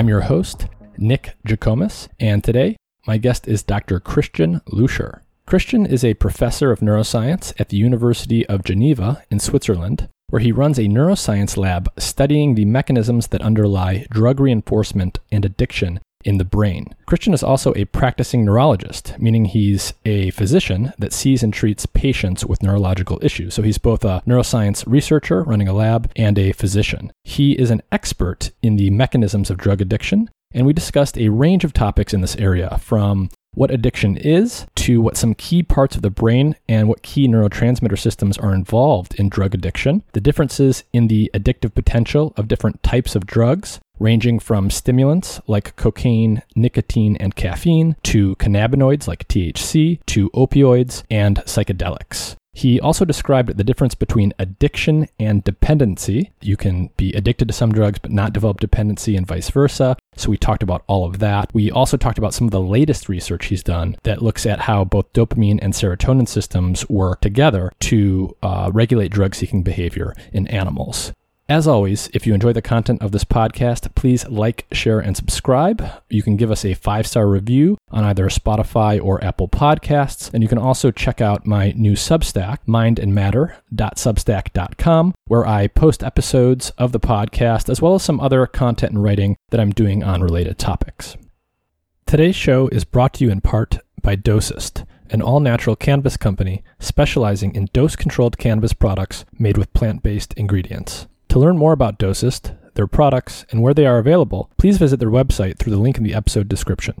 I'm your host, Nick Jikomes, and today my guest is Dr. Christian Lüscher. Christian is a professor of neuroscience at the University of Geneva in Switzerland, where he runs a neuroscience lab studying the mechanisms that underlie drug reinforcement and addiction in the brain. Christian is also a practicing neurologist, meaning he's a physician that sees and treats patients with neurological issues. So he's both a neuroscience researcher running a lab and a physician. He is an expert in the mechanisms of drug addiction, and we discussed a range of topics in this area from what addiction is to what some key parts of the brain and what key neurotransmitter systems are involved in drug addiction, the differences in the addictive potential of different types of drugs, ranging from stimulants like cocaine, nicotine, and caffeine to cannabinoids like THC to opioids and psychedelics. He also described the difference between addiction and dependency. You can be addicted to some drugs but not develop dependency and vice versa. So we talked about all of that. We also talked about some of the latest research he's done that looks at how both dopamine and serotonin systems work together to uh, regulate drug seeking behavior in animals. As always, if you enjoy the content of this podcast, please like, share, and subscribe. You can give us a five star review on either Spotify or Apple Podcasts. And you can also check out my new Substack, mindandmatter.substack.com, where I post episodes of the podcast as well as some other content and writing that I'm doing on related topics. Today's show is brought to you in part by Dosist an all natural cannabis company specializing in dose controlled cannabis products made with plant based ingredients. To learn more about Dosist, their products, and where they are available, please visit their website through the link in the episode description.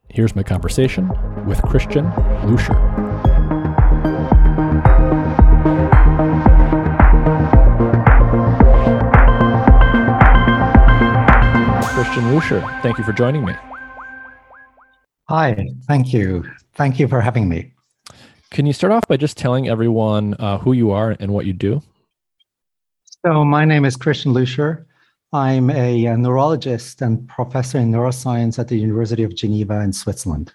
Here's my conversation with Christian Lüscher. Christian Lüscher, thank you for joining me. Hi, thank you. Thank you for having me. Can you start off by just telling everyone uh, who you are and what you do? So, my name is Christian Lüscher. I'm a, a, neurologist and professor in neuroscience at the University of Geneva in Switzerland.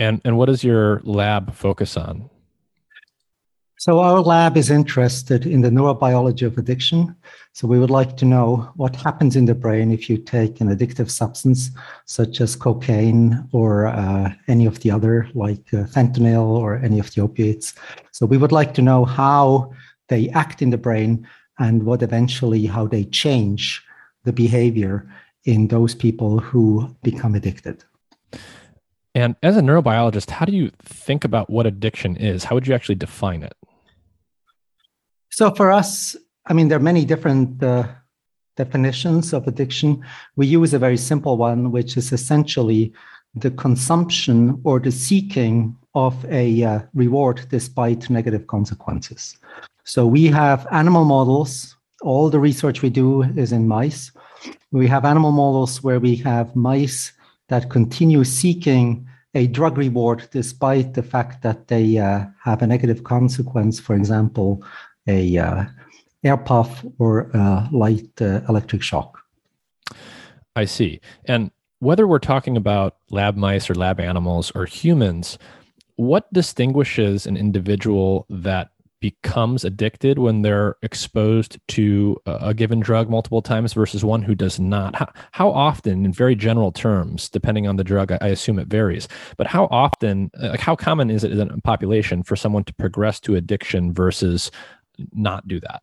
And, and what does your lab focus on? So, our lab is interested in the neurobiology of addiction. So, we would like to know what happens in the brain if you take an addictive substance, such as cocaine or uh, any of the other, like uh, fentanyl or any of the opiates. So, we would like to know how they act in the brain and what eventually how they change the behavior in those people who become addicted. And as a neurobiologist, how do you think about what addiction is? How would you actually define it? So, for us, I mean, there are many different uh, definitions of addiction. We use a very simple one, which is essentially the consumption or the seeking of a uh, reward despite negative consequences. So we have animal models. All the research we do is in mice. We have animal models where we have mice that continue seeking a drug reward despite the fact that they uh, have a negative consequence, for example, a, uh, air puff or a light electric shock. I see. And whether we're talking about lab mice or lab animals or humans, what distinguishes an individual that becomes addicted when they're exposed to a given drug multiple times versus one who does not? How, how often, in very general terms, depending on the drug, I, I assume it varies, but how often, uh, like how common is it in a population for someone to progress to addiction versus not do that?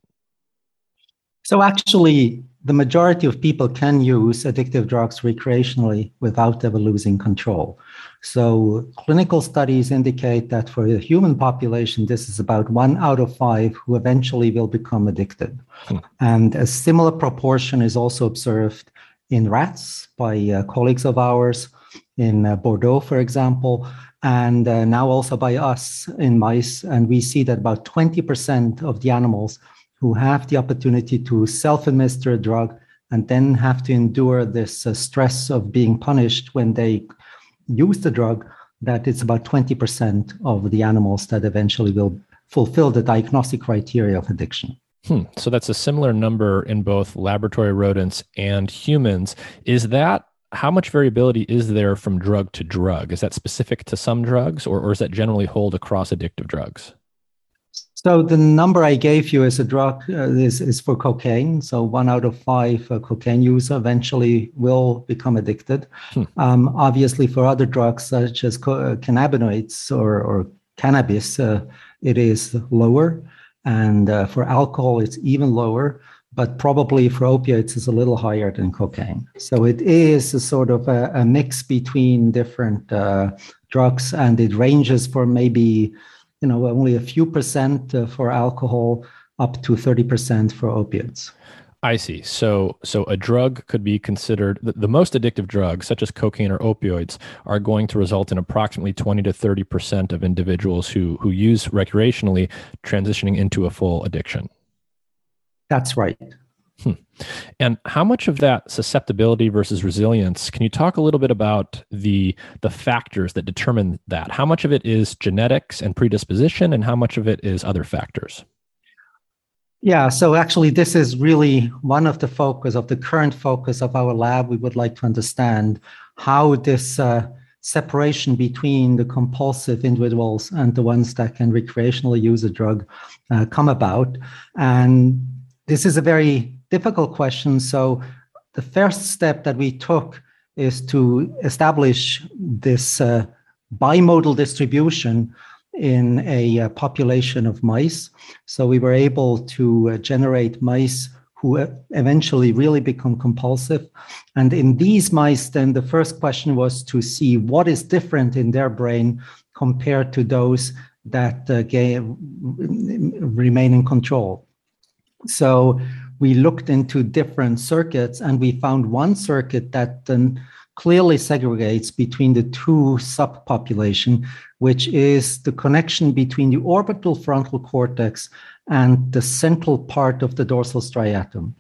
So, actually, the majority of people can use addictive drugs recreationally without ever losing control. So, clinical studies indicate that for the human population, this is about one out of five who eventually will become addicted. Hmm. And a similar proportion is also observed in rats by uh, colleagues of ours in uh, Bordeaux, for example, and uh, now also by us in mice. And we see that about 20% of the animals who have the opportunity to self administer a drug and then have to endure this uh, stress of being punished when they use the drug, that it's about 20% of the animals that eventually will fulfill the diagnostic criteria of addiction. Hmm. So that's a similar number in both laboratory rodents and humans. Is that how much variability is there from drug to drug? Is that specific to some drugs or, or is that generally hold across addictive drugs? So the number I gave you as a drug uh, is, is for cocaine. So one out of five uh, cocaine user eventually will become addicted. Hmm. Um, obviously, for other drugs such as co- uh, cannabinoids or, or cannabis, uh, it is lower. And uh, for alcohol, it's even lower. But probably for opiates, it's a little higher than cocaine. So it is a sort of a, a mix between different uh, drugs, and it ranges for maybe you know, only a few percent uh, for alcohol, up to 30% for opiates. I see. So, so a drug could be considered the, the, most addictive drugs, such as cocaine or opioids, are going to result in approximately twenty to thirty percent of individuals who who use recreationally transitioning into a full addiction. That's right. Hmm. And how much of that susceptibility versus resilience can you talk a little bit about the the factors that determine that? How much of it is genetics and predisposition, and how much of it is other factors? Yeah, so actually, this is really one of the focus of the current focus of our lab. We would like to understand how this uh, separation between the compulsive individuals and the ones that can recreationally use a drug uh, come about. And this is a very difficult question. So the first step that we took is to establish this uh, bimodal distribution in a uh, population of mice. So we were able to uh, generate mice who eventually really become compulsive. And in these mice, then the first question was to see what is different in their brain compared to those that uh, remain in control. So we looked into different circuits and we found one circuit that then clearly segregates between the two subpopulation, which is the connection between the orbital frontal cortex and the central part of the dorsal striatum.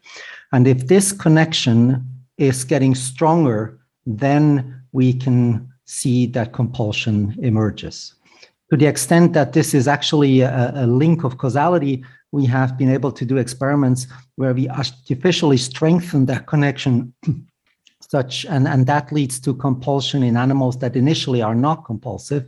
And if this connection is getting stronger, then we can see that compulsion emerges. To the extent that this is actually a, a link of causality, we have been able to do experiments where we artificially strengthen that connection such and, and that leads to compulsion in animals that initially are not compulsive.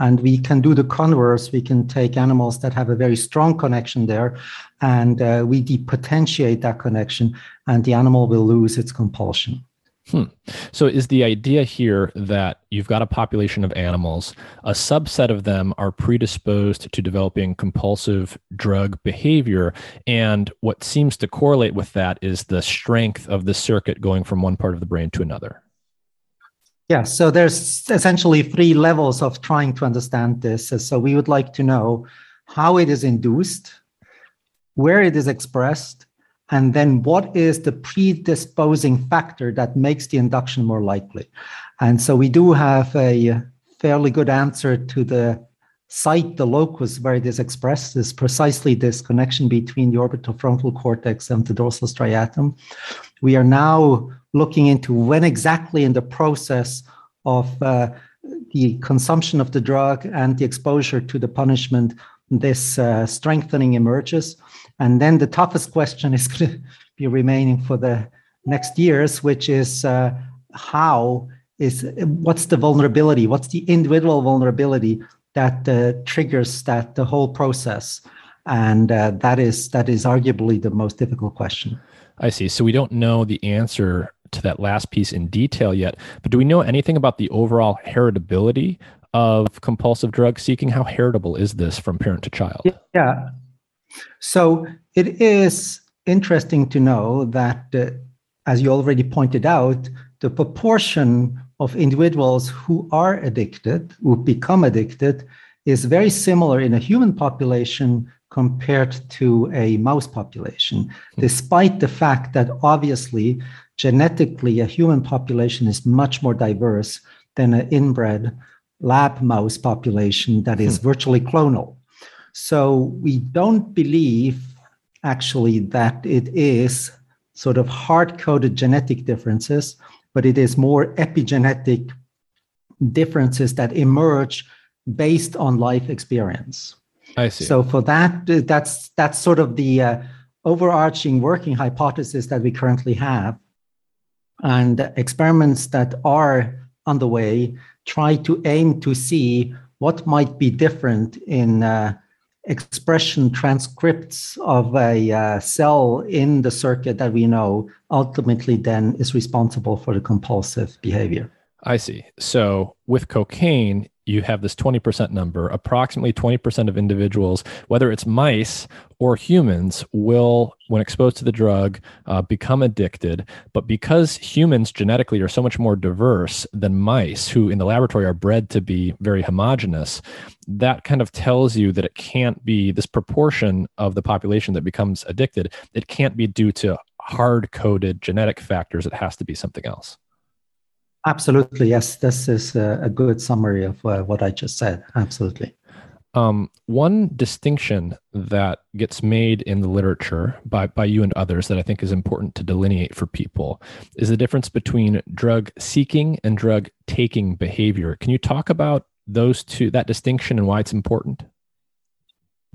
And we can do the converse. We can take animals that have a very strong connection there and uh, we depotentiate that connection and the animal will lose its compulsion Hmm. So, is the idea here that you've got a population of animals, a subset of them are predisposed to developing compulsive drug behavior, and what seems to correlate with that is the strength of the circuit going from one part of the brain to another? Yeah, so there's essentially three levels of trying to understand this. So, we would like to know how it is induced, where it is expressed, and then what is the predisposing factor that makes the induction more likely and so we do have a fairly good answer to the site the locus where it is expressed is precisely this connection between the orbital frontal cortex and the dorsal striatum we are now looking into when exactly in the process of uh, the consumption of the drug and the exposure to the punishment this uh, strengthening emerges. And then the toughest question is going to be remaining for the next years, which is uh, how is what's the vulnerability? What's the individual vulnerability that uh, triggers that the whole process? And uh, that is that is arguably the most difficult question. I see. So we don't know the answer to that last piece in detail yet, but do we know anything about the overall heritability of compulsive drug seeking? How heritable is this from parent to child? Yeah. So it is interesting to know that, uh, as you already pointed out, the proportion of individuals who are addicted, who become addicted, is very similar in a human population compared to a mouse population, hmm. despite the fact that obviously genetically a human population is much more diverse than an inbred lab mouse population that is hmm. virtually clonal. So we don't believe actually that it is sort of hard coded genetic differences, but it is more epigenetic differences that emerge based on life experience. I see. So for that, that's that's sort of the uh, overarching working hypothesis that we currently have, and experiments that are underway try to aim to see what might be different in uh, expression transcripts of a uh, cell in the circuit that we know ultimately then is responsible for the compulsive behavior. I see. So with cocaine, you have this 20% number. Approximately 20% of individuals, whether it's mice or humans, will, when exposed to the drug, uh, become addicted. But because humans genetically are so much more diverse than mice, who in the laboratory are bred to be very homogenous, that kind of tells you that it can't be this proportion of the population that becomes addicted. It can't be due to hard coded genetic factors. It has to be something else. Absolutely, yes. This is a, a good summary of uh, what I just said. Absolutely. Um, one distinction that gets made in the literature by, by you and others that I think is important to delineate for people is the difference between drug seeking and drug taking behavior. Can you talk about those two, that distinction and why it's important?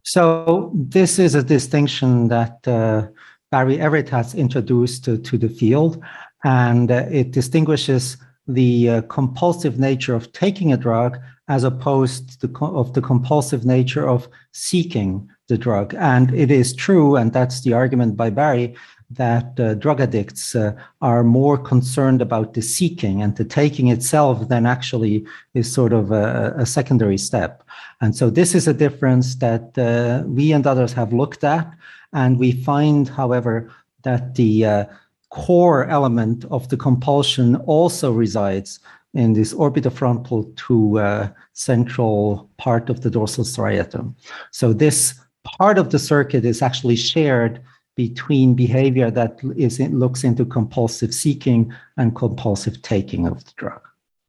So, this is a distinction that uh, Barry Everett has introduced to, to the field, and uh, it distinguishes the uh, compulsive nature of taking a drug as opposed to co- of the compulsive nature of seeking the drug. And it is true, and that's the argument by Barry, that uh, drug addicts uh, are more concerned about the seeking and the taking itself than actually is sort of a, a secondary step. And so this is a difference that uh, we and others have looked at. And we find, however, that the uh, core element of the compulsion also resides in this orbitofrontal to uh, central part of the dorsal striatum. So this part of the circuit is actually shared between behavior that is in, looks into compulsive seeking and compulsive taking of the drug.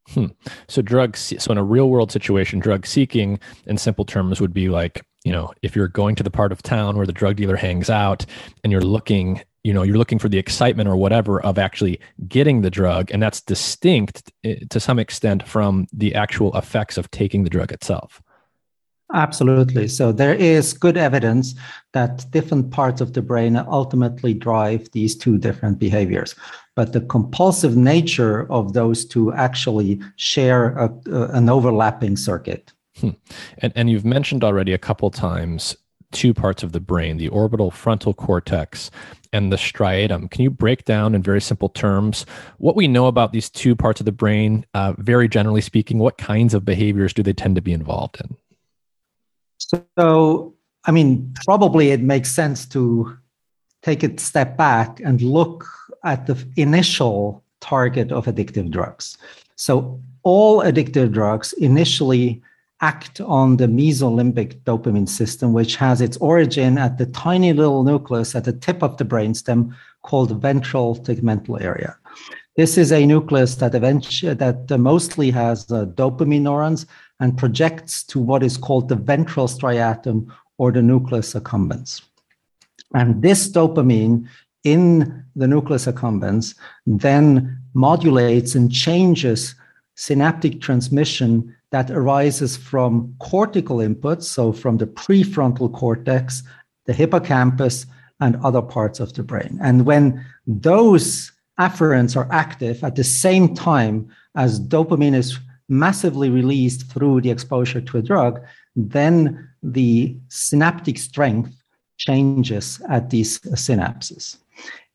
Hmm. So drug, so in a real world situation, drug seeking in simple terms would be like, you know, if you're going to the part of town where the drug dealer hangs out and you're looking you know you're looking for the excitement or whatever of actually getting the drug and that's distinct eh, to some extent from the actual effects of taking the drug itself. Absolutely. So there is good evidence that different parts of the brain ultimately drive these two different behaviors. But the compulsive nature of those two actually share a, an overlapping circuit. Hmm. and, and you've mentioned already a couple times two parts of the brain the orbital frontal cortex and the striatum. Can you break down in very simple terms what we know about these two parts of the brain? Uh, very generally speaking, what kinds of behaviors do they tend to be involved in? So, I mean, probably it makes sense to take a step back and look at the initial target of addictive drugs. So, all addictive drugs initially act on the mesolimbic dopamine system, which has its origin at the tiny little nucleus at the tip of the brainstem called ventral tegmental area. This is a nucleus that eventually that mostly has uh, dopamine neurons and projects to what is called the ventral striatum or the nucleus accumbens. And this dopamine in the nucleus accumbens then modulates and changes synaptic transmission that arises from cortical inputs, so from the prefrontal cortex, the hippocampus, and other parts of the brain. And when those afferents are active at the same time as dopamine is massively released through the exposure to a drug, then the synaptic strength changes at these synapses.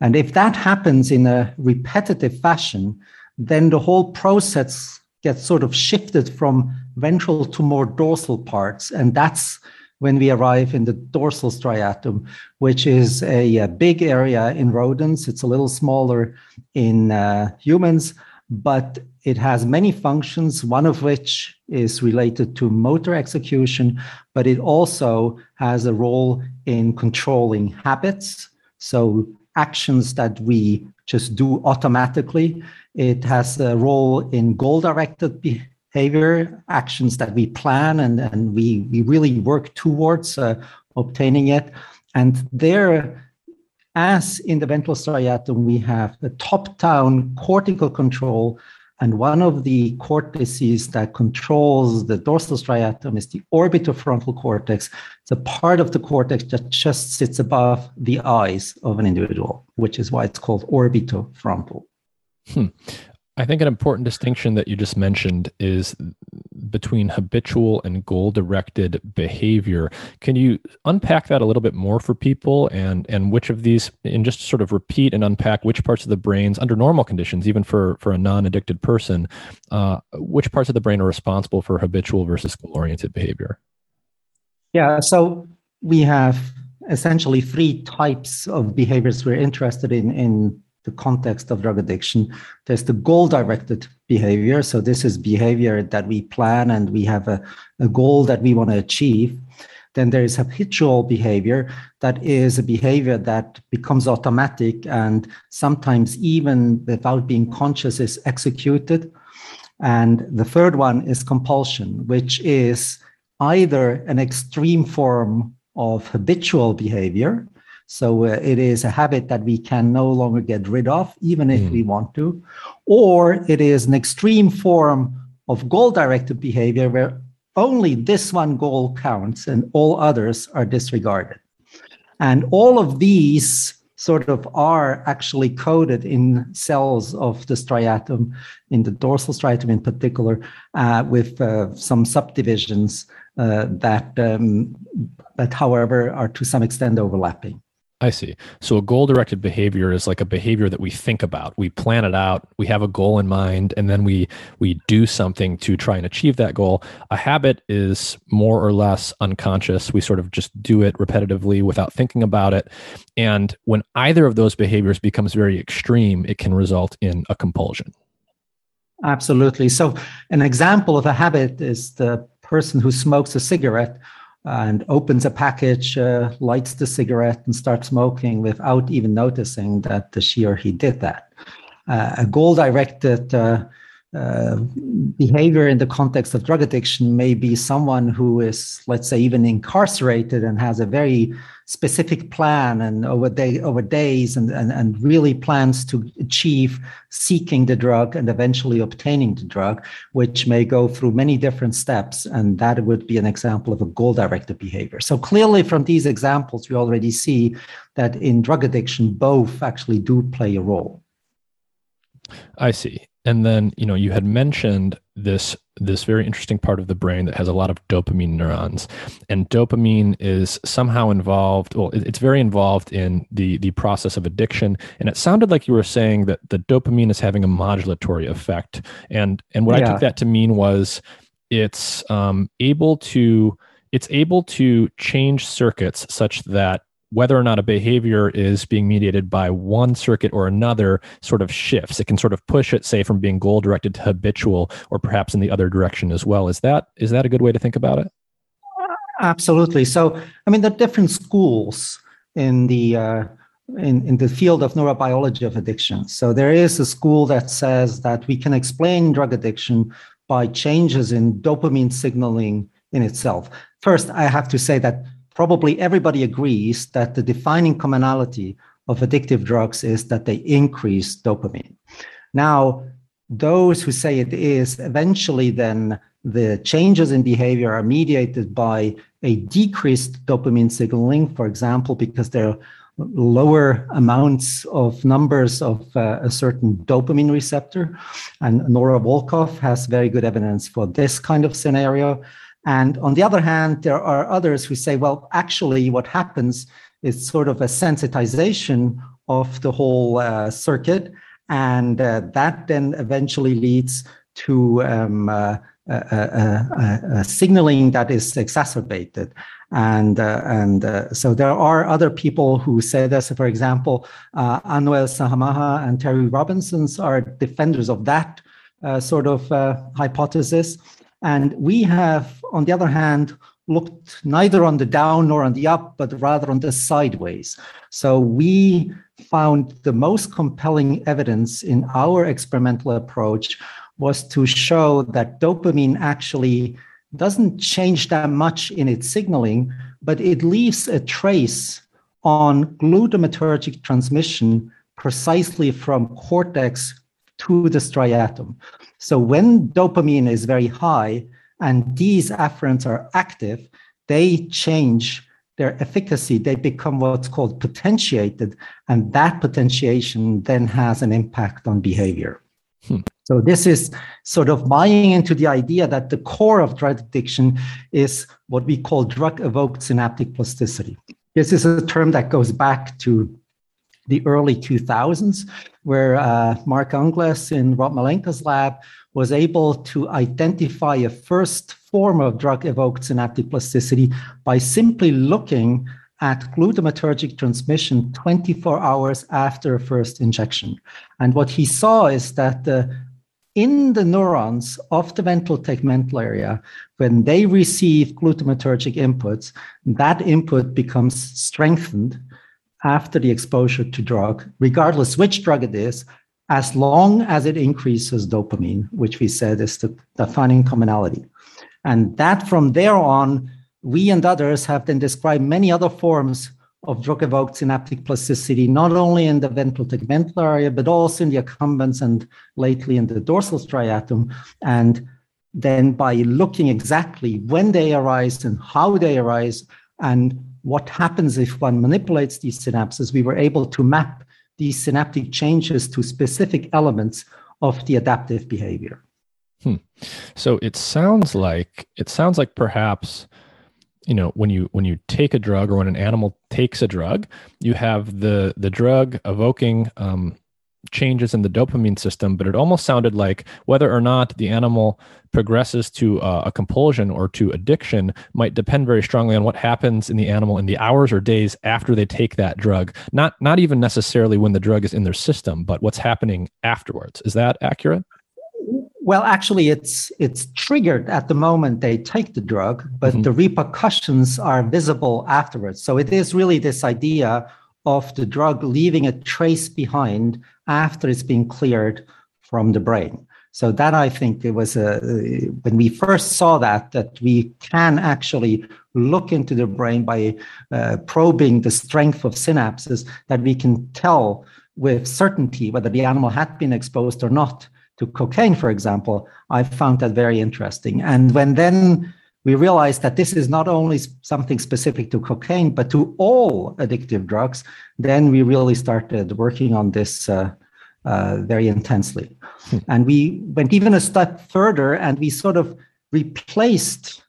And if that happens in a repetitive fashion, then the whole process gets sort of shifted from ventral to more dorsal parts. And that's when we arrive in the dorsal striatum, which is a, a big area in rodents. It's a little smaller in uh, humans, but it has many functions, one of which is related to motor execution, but it also has a role in controlling habits. So, actions that we just do automatically. It has a role in goal directed behavior, actions that we plan and, and we, we really work towards uh, obtaining it. And there, as in the ventral striatum, we have the top down cortical control. And one of the cortices that controls the dorsal striatum is the orbitofrontal cortex. A part of the cortex that just sits above the eyes of an individual, which is why it's called orbitofrontal. Hmm. I think an important distinction that you just mentioned is between habitual and goal directed behavior. Can you unpack that a little bit more for people and and which of these and just sort of repeat and unpack which parts of the brains under normal conditions, even for for a non-addicted person, uh, which parts of the brain are responsible for habitual versus goal oriented behavior? Yeah, so we have essentially three types of behaviors we're interested in in the context of drug addiction. There's the goal directed behavior. So, this is behavior that we plan and we have a, a goal that we want to achieve. Then there is habitual behavior that is a behavior that becomes automatic and sometimes even without being conscious is executed. And the third one is compulsion, which is either an extreme form of habitual behavior, so uh, it is a habit that we can no longer get rid of, even if mm. we want to. Or it is an extreme form of goal directed behavior where only this one goal counts and all others are disregarded. And all of these sort of are actually coded in cells of the striatum, in the dorsal striatum in particular, uh, with uh, some subdivisions uh, that, um, that, however, are to some extent overlapping. I see. So a goal directed behavior is like a behavior that we think about. We plan it out, we have a goal in mind, and then we we do something to try and achieve that goal. A habit is more or less unconscious. We sort of just do it repetitively without thinking about it. And when either of those behaviors becomes very extreme, it can result in a compulsion. Absolutely. So an example of a habit is the person who smokes a cigarette and opens a package, uh, lights the cigarette, and starts smoking without even noticing that she or he did that. Uh, a goal directed uh, uh, behavior in the context of drug addiction may be someone who is, let's say, even incarcerated and has a very specific plan and over day over days and, and, and really plans to achieve seeking the drug and eventually obtaining the drug, which may go through many different steps. And that would be an example of a goal directed behavior. So clearly from these examples, we already see that in drug addiction, both actually do play a role. I see and then you know you had mentioned this this very interesting part of the brain that has a lot of dopamine neurons. And dopamine is somehow involved well it's very involved in the the process of addiction. And it sounded like you were saying that the dopamine is having a modulatory effect. And and what yeah. i took that to mean was it's um, able to it's able to change circuits such that whether or not a behavior is being mediated by one circuit or another sort of shifts. It can sort of push it, say, from being goal directed to habitual, or perhaps in the other direction as well. Is that is that a good way to think about it? Absolutely. So, I mean, there are different schools in the uh, in, in the field of neurobiology of addiction. So there is a school that says that we can explain drug addiction by changes in dopamine signaling in itself. First, I have to say that probably everybody agrees that the defining commonality of addictive drugs is that they increase dopamine. Now, those who say it is, eventually then the changes in behavior are mediated by a decreased dopamine signaling, for example, because there are lower amounts of numbers of uh, a certain dopamine receptor. And Nora Volkow has very good evidence for this kind of scenario. And on the other hand, there are others who say, well, actually, what happens is sort of a sensitization of the whole uh, circuit. And uh, that then eventually leads to um, uh, signaling that is exacerbated. And, uh, and uh, so there are other people who say this. For example, uh, Anuel Sahamaha and Terry Robinsons are defenders of that sort of hypothesis. And we have, on the other hand, looked neither on the down nor on the up, but rather on the sideways. So we found the most compelling evidence in our experimental approach was to show that dopamine actually doesn't change that much in its signaling, but it leaves a trace on glutamatergic transmission precisely from cortex to the striatum. So when dopamine is very high and these afferents are active, they change their efficacy. They become what's called potentiated, and that potentiation then has an impact on behavior. Hmm. So this is sort of buying into the idea that the core of drug addiction is what we call drug-evoked synaptic plasticity. This is a term that goes back to the early 2000s, where uh, Mark Ungles in Rob Malenka's lab was able to identify a first form of drug-evoked synaptic plasticity by simply looking at glutamatergic transmission 24 hours after first injection. And what he saw is that in the neurons of the ventral tegmental area, when they receive glutamatergic inputs, that input becomes strengthened after the exposure to drug, regardless which drug it is, as long as it increases dopamine, which we said is the defining commonality. And that from there on, we and others have then described many other forms of drug-evoked synaptic plasticity, not only in the ventral tegmental area, but also in the accumbens and lately in the dorsal striatum. And then by looking exactly when they arise and how they arise and what happens if one manipulates these synapses, we were able to map these synaptic changes to specific elements of the adaptive behavior. Hmm. So it sounds like it sounds like perhaps you know when you when you take a drug or when an animal takes a drug you have the the drug evoking um, changes in the dopamine system but it almost sounded like whether or not the animal progresses to uh, a compulsion or to addiction might depend very strongly on what happens in the animal in the hours or days after they take that drug not not even necessarily when the drug is in their system but what's happening afterwards is that accurate well, actually, it's it's triggered at the moment they take the drug, but mm-hmm. the repercussions are visible afterwards. So it is really this idea of the drug leaving a trace behind after it's been cleared from the brain. So that I think it was a, when we first saw that that we can actually look into the brain by uh, probing the strength of synapses that we can tell with certainty whether the animal had been exposed or not to cocaine, for example, I found that very interesting. And when then we realized that this is not only something specific to cocaine, but to all addictive drugs, then we really started working on this uh, uh, very intensely. Hmm. And we went even a step further and we sort of replaced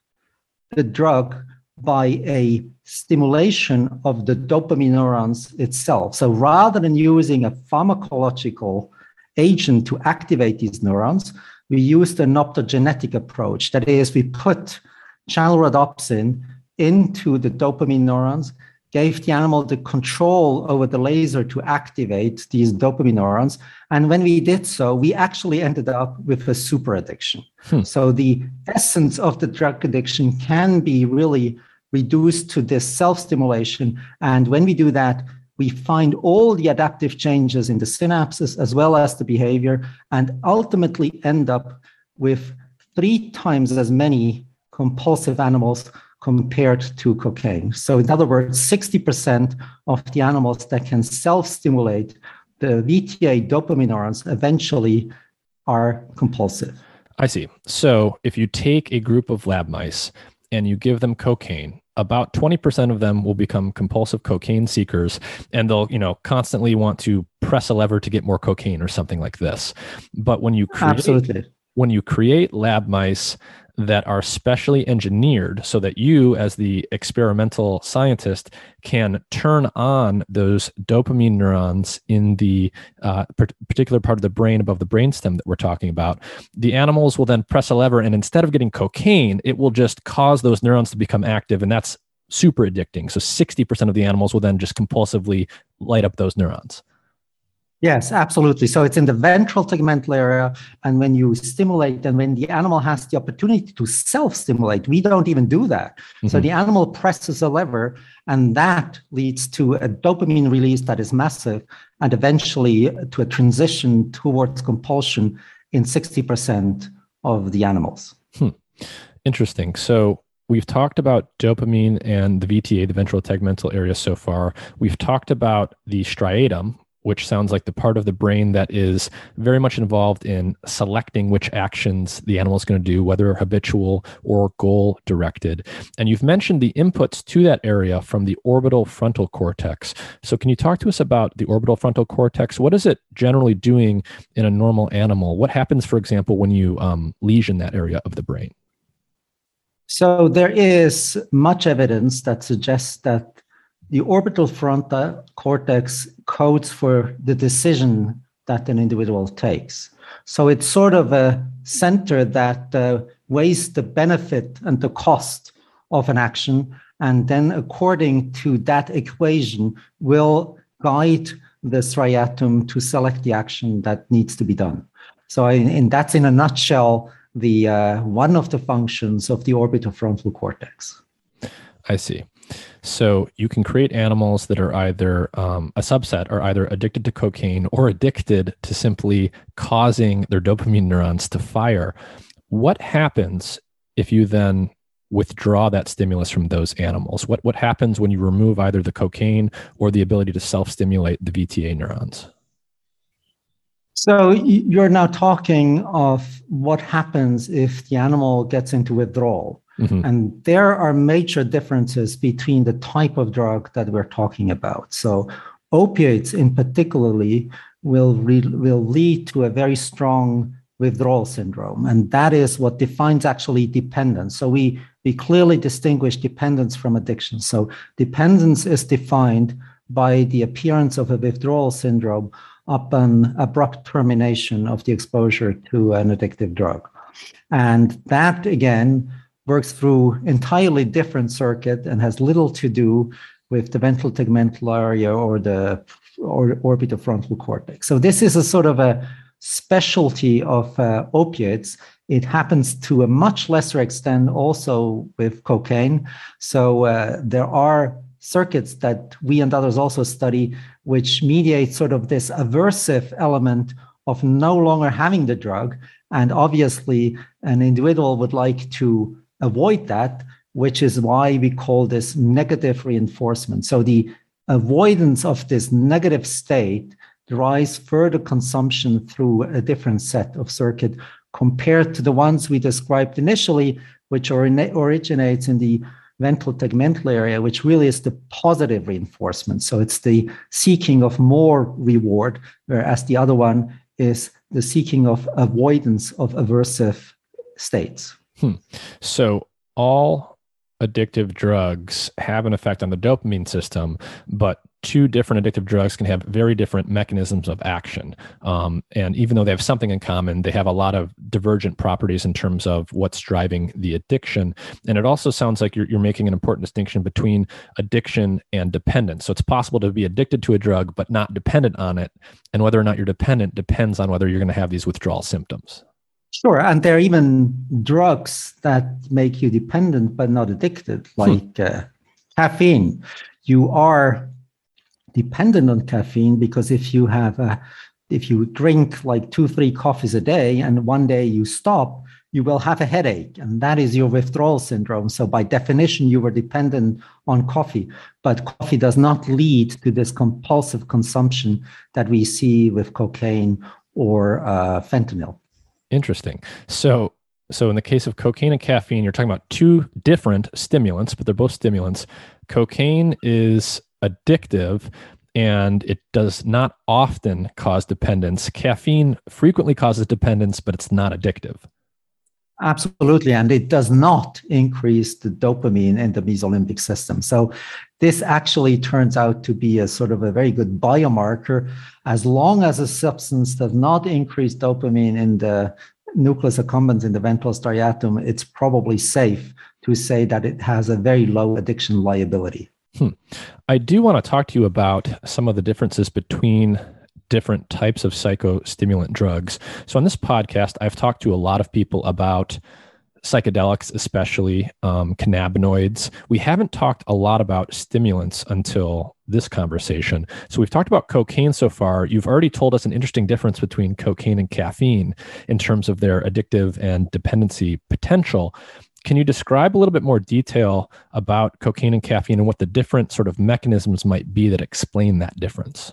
the drug by a stimulation of the dopamine neurons itself. So rather than using a pharmacological agent to activate these neurons, we used an optogenetic approach. That is, we put channel rhodopsin into the dopamine neurons, gave the animal the control over the laser to activate these dopamine neurons. And when we did so, we actually ended up with a super addiction. Hmm. So the essence of the drug addiction can be really reduced to this self stimulation. And when we do that, we find all the adaptive changes in the synapses as well as the behavior, and ultimately end up with three times as many compulsive animals compared to cocaine. So, in other words, 60% of the animals that can self stimulate the VTA dopamine neurons eventually are compulsive. I see. So if you take a group of lab mice and you give them cocaine, about 20% of them will become compulsive cocaine seekers and they'll, you know, constantly want to press a lever to get more cocaine or something like this. But when you create Absolutely. when you create lab mice that are specially engineered so that you, as the experimental scientist, can turn on those dopamine neurons in the uh, particular part of the brain above the brainstem that we're talking about. The animals will then press a lever, and instead of getting cocaine, it will just cause those neurons to become active, and that's super addicting. So 60% of the animals will then just compulsively light up those neurons. Yes, absolutely. So it's in the ventral tegmental area. And when you stimulate, and when the animal has the opportunity to self stimulate, we don't even do that. Mm-hmm. So the animal presses a lever, and that leads to a dopamine release that is massive, and eventually to a transition towards compulsion in 60% of the animals. Hmm. Interesting. So We've talked about dopamine and the VTA, the ventral tegmental area, so far. We've talked about the striatum, which sounds like the part of the brain that is very much involved in selecting which actions the animal is going to do, whether habitual or goal directed. And you've mentioned the inputs to that area from the orbital frontal cortex. So, can you talk to us about the orbital frontal cortex? What is it generally doing in a normal animal? What happens, for example, when you um, lesion that area of the brain? So, there is much evidence that suggests that the orbital frontal cortex codes for the decision that an individual takes. So it's sort of a center that uh, weighs the benefit and the cost of an action, and then according to that equation, will guide the striatum to select the action that needs to be done. So, in, in that's in a nutshell the uh, one of the functions of the orbital frontal cortex. I see. So you can create animals that are either um, a subset are either addicted to cocaine or addicted to simply causing their dopamine neurons to fire. What happens if you then withdraw that stimulus from those animals? What what happens when you remove either the cocaine or the ability to self-stimulate the VTA neurons? So you're now talking of what happens if the animal gets into withdrawal. Mm-hmm. And there are major differences between the type of drug that we're talking about. So, opiates in particularly will re- will lead to a very strong withdrawal syndrome, and that is what defines actually dependence. So we we clearly distinguish dependence from addiction. So dependence is defined by the appearance of a withdrawal syndrome upon abrupt termination of the exposure to an addictive drug. And that again works through entirely different circuit and has little to do with the ventral tegmental area or the or orbitofrontal cortex. So this is a sort of a specialty of uh, opiates. It happens to a much lesser extent also with cocaine. So uh, there are circuits that we and others also study, which mediate sort of this aversive element of no longer having the drug. And obviously, an individual would like to avoid that, which is why we call this negative reinforcement. So the avoidance of this negative state drives further consumption through a different set of circuit compared to the ones we described initially, which originates in the ventral tegmental area, which really is the positive reinforcement. So it's the seeking of more reward, whereas the other one is the seeking of avoidance of aversive states. Hmm. So all addictive drugs have an effect on the dopamine system, but two different addictive drugs can have very different mechanisms of action. Um, and even though they have something in common, they have a lot of divergent properties in terms of what's driving the addiction. And it also sounds like you're, you're making an important distinction between addiction and dependence. So it's possible to be addicted to a drug, but not dependent on it. And whether or not you're dependent depends on whether you're going to have these withdrawal symptoms. Sure. And there are even drugs that make you dependent but not addicted, hmm. like hmm. uh, caffeine. You are dependent on caffeine because if you have a, if you drink like two, three coffees a day and one day you stop, you will have a headache. And that is your withdrawal syndrome. So, by definition, you were dependent on coffee. But coffee does not lead to this compulsive consumption that we see with cocaine or uh, fentanyl. Interesting. So, so in the case of cocaine and caffeine, you're talking about two different stimulants, but they're both stimulants. Cocaine is addictive and it does not often cause dependence. Caffeine frequently causes dependence, but it's not addictive. Absolutely. And it does not increase the dopamine in the mesolimbic system. So this actually turns out to be a sort of a very good biomarker. As long as a substance does not increase dopamine in the nucleus accumbens in the ventral striatum, it's probably safe to say that it has a very low addiction liability. Hmm. I do want to talk to you about some of the differences between different types of psychostimulant drugs. So, on this podcast, I've talked to a lot of people about psychedelics, especially um, cannabinoids. We haven't talked a lot about stimulants until this conversation. So, we've talked about cocaine so far. You've already told us an interesting difference between cocaine and caffeine in terms of their addictive and dependency potential. Can you describe a little bit more detail about cocaine and caffeine and what the different sort of mechanisms might be that explain that difference?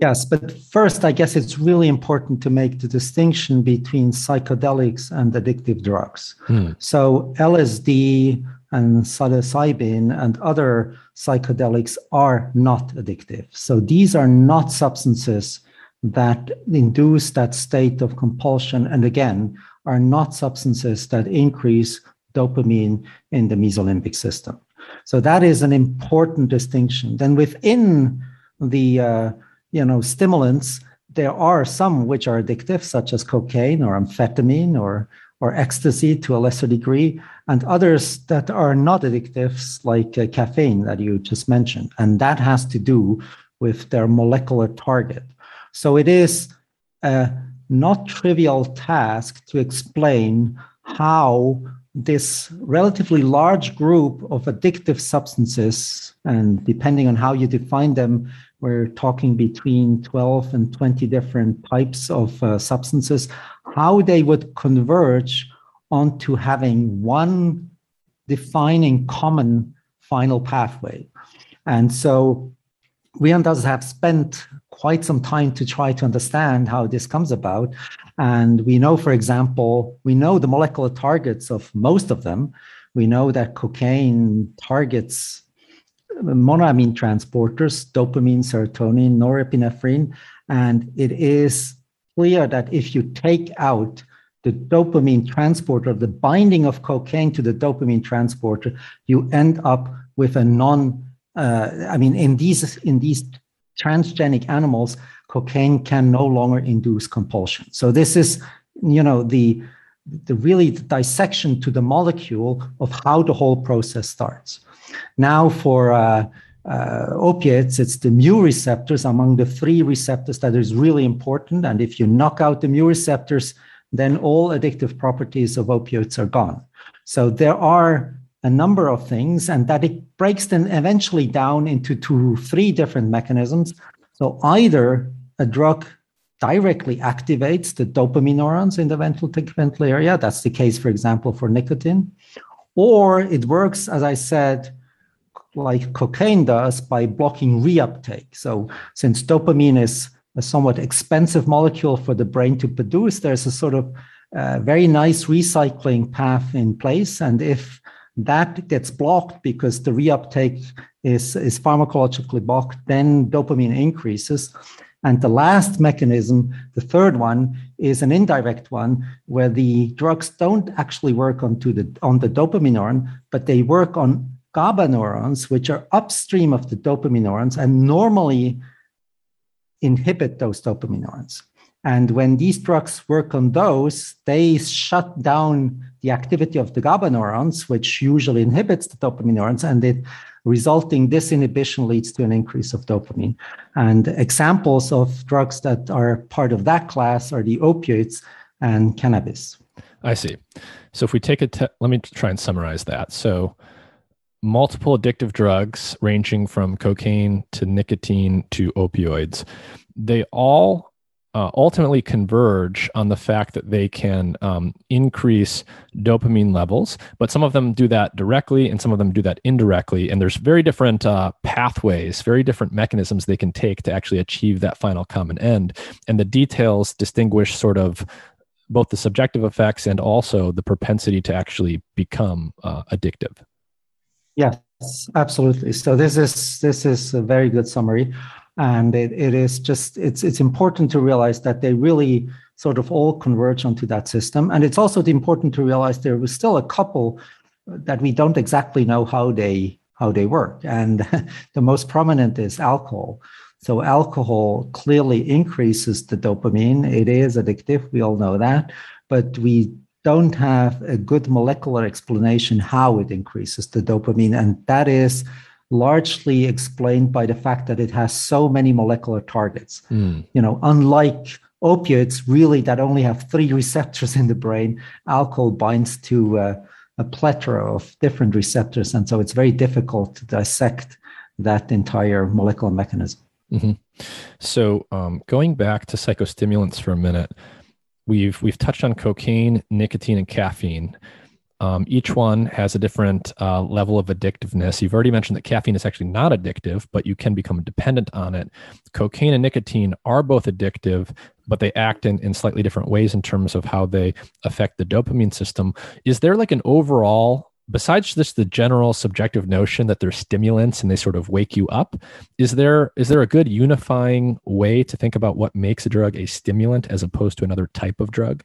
Yes, but first, I guess it's really important to make the distinction between psychedelics and addictive drugs. Hmm. So, LSD and psilocybin and other psychedelics are not addictive. So, these are not substances that induce that state of compulsion. And again, are not substances that increase dopamine in the mesolimbic system. So, that is an important distinction. Then, within the uh, you know, stimulants, there are some which are addictive, such as cocaine or amphetamine or or ecstasy to a lesser degree, and others that are not addictive, like uh, caffeine that you just mentioned. And that has to do with their molecular target. So it is a not trivial task to explain how this relatively large group of addictive substances, and depending on how you define them, we're talking between 12 and 20 different types of uh, substances, how they would converge onto having one defining common final pathway. And so we and others have spent quite some time to try to understand how this comes about. And we know, for example, we know the molecular targets of most of them. We know that cocaine targets monoamine transporters, dopamine, serotonin, norepinephrine. And it is clear that if you take out the dopamine transporter, the binding of cocaine to the dopamine transporter, you end up with a non, uh, I mean, in these, in these transgenic animals, cocaine can no longer induce compulsion. So this is, you know, the, the really the dissection to the molecule of how the whole process starts. Now, for uh, uh, opiates, it's the mu receptors among the three receptors that is really important. And if you knock out the mu receptors, then all addictive properties of opioids are gone. So there are a number of things, and that it breaks them eventually down into two, three different mechanisms. So either a drug directly activates the dopamine neurons in the ventral tegmental area. That's the case, for example, for nicotine. Or it works, as I said, like cocaine does by blocking reuptake. So, since dopamine is a somewhat expensive molecule for the brain to produce, there's a sort of uh, very nice recycling path in place. And if that gets blocked because the reuptake is, is pharmacologically blocked, then dopamine increases. And the last mechanism, the third one, is an indirect one where the drugs don't actually work onto the on the dopamine neuron, but they work on GABA neurons, which are upstream of the dopamine neurons and normally inhibit those dopamine neurons. And when these drugs work on those, they shut down the activity of the GABA neurons, which usually inhibits the dopamine neurons, and it resulting disinhibition leads to an increase of dopamine. And examples of drugs that are part of that class are the opioids and cannabis. I see. So if we take a, te- let me try and summarize that. So multiple addictive drugs ranging from cocaine to nicotine to opioids, they all uh, ultimately converge on the fact that they can um, increase dopamine levels, but some of them do that directly and some of them do that indirectly. And there's very different uh, pathways, very different mechanisms they can take to actually achieve that final common end. And the details distinguish sort of both the subjective effects and also the propensity to actually become uh, addictive. Yes, absolutely. So this is this is a very good summary, and it, it is just it's it's important to realize that they really sort of all converge onto that system, and it's also important to realize there was still a couple that we don't exactly know how they how they work, and the most prominent is alcohol. So alcohol clearly increases the dopamine. It is addictive. We all know that, but we don't have a good molecular explanation how it increases the dopamine, and that is largely explained by the fact that it has so many molecular targets. Mm. You know, unlike opiates, really that only have three receptors in the brain, alcohol binds to uh, a plethora of different receptors, and so it's very difficult to dissect that entire molecular mechanism. Mm-hmm. So, um, going back to psychostimulants for a minute, we've we've touched on cocaine, nicotine, and caffeine. Um, each one has a different uh, level of addictiveness. You've already mentioned that caffeine is actually not addictive, but you can become dependent on it. Cocaine and nicotine are both addictive, but they act in, in slightly different ways in terms of how they affect the dopamine system. Is there like an overall besides just the general subjective notion that they're stimulants and they sort of wake you up is there is there a good unifying way to think about what makes a drug a stimulant as opposed to another type of drug?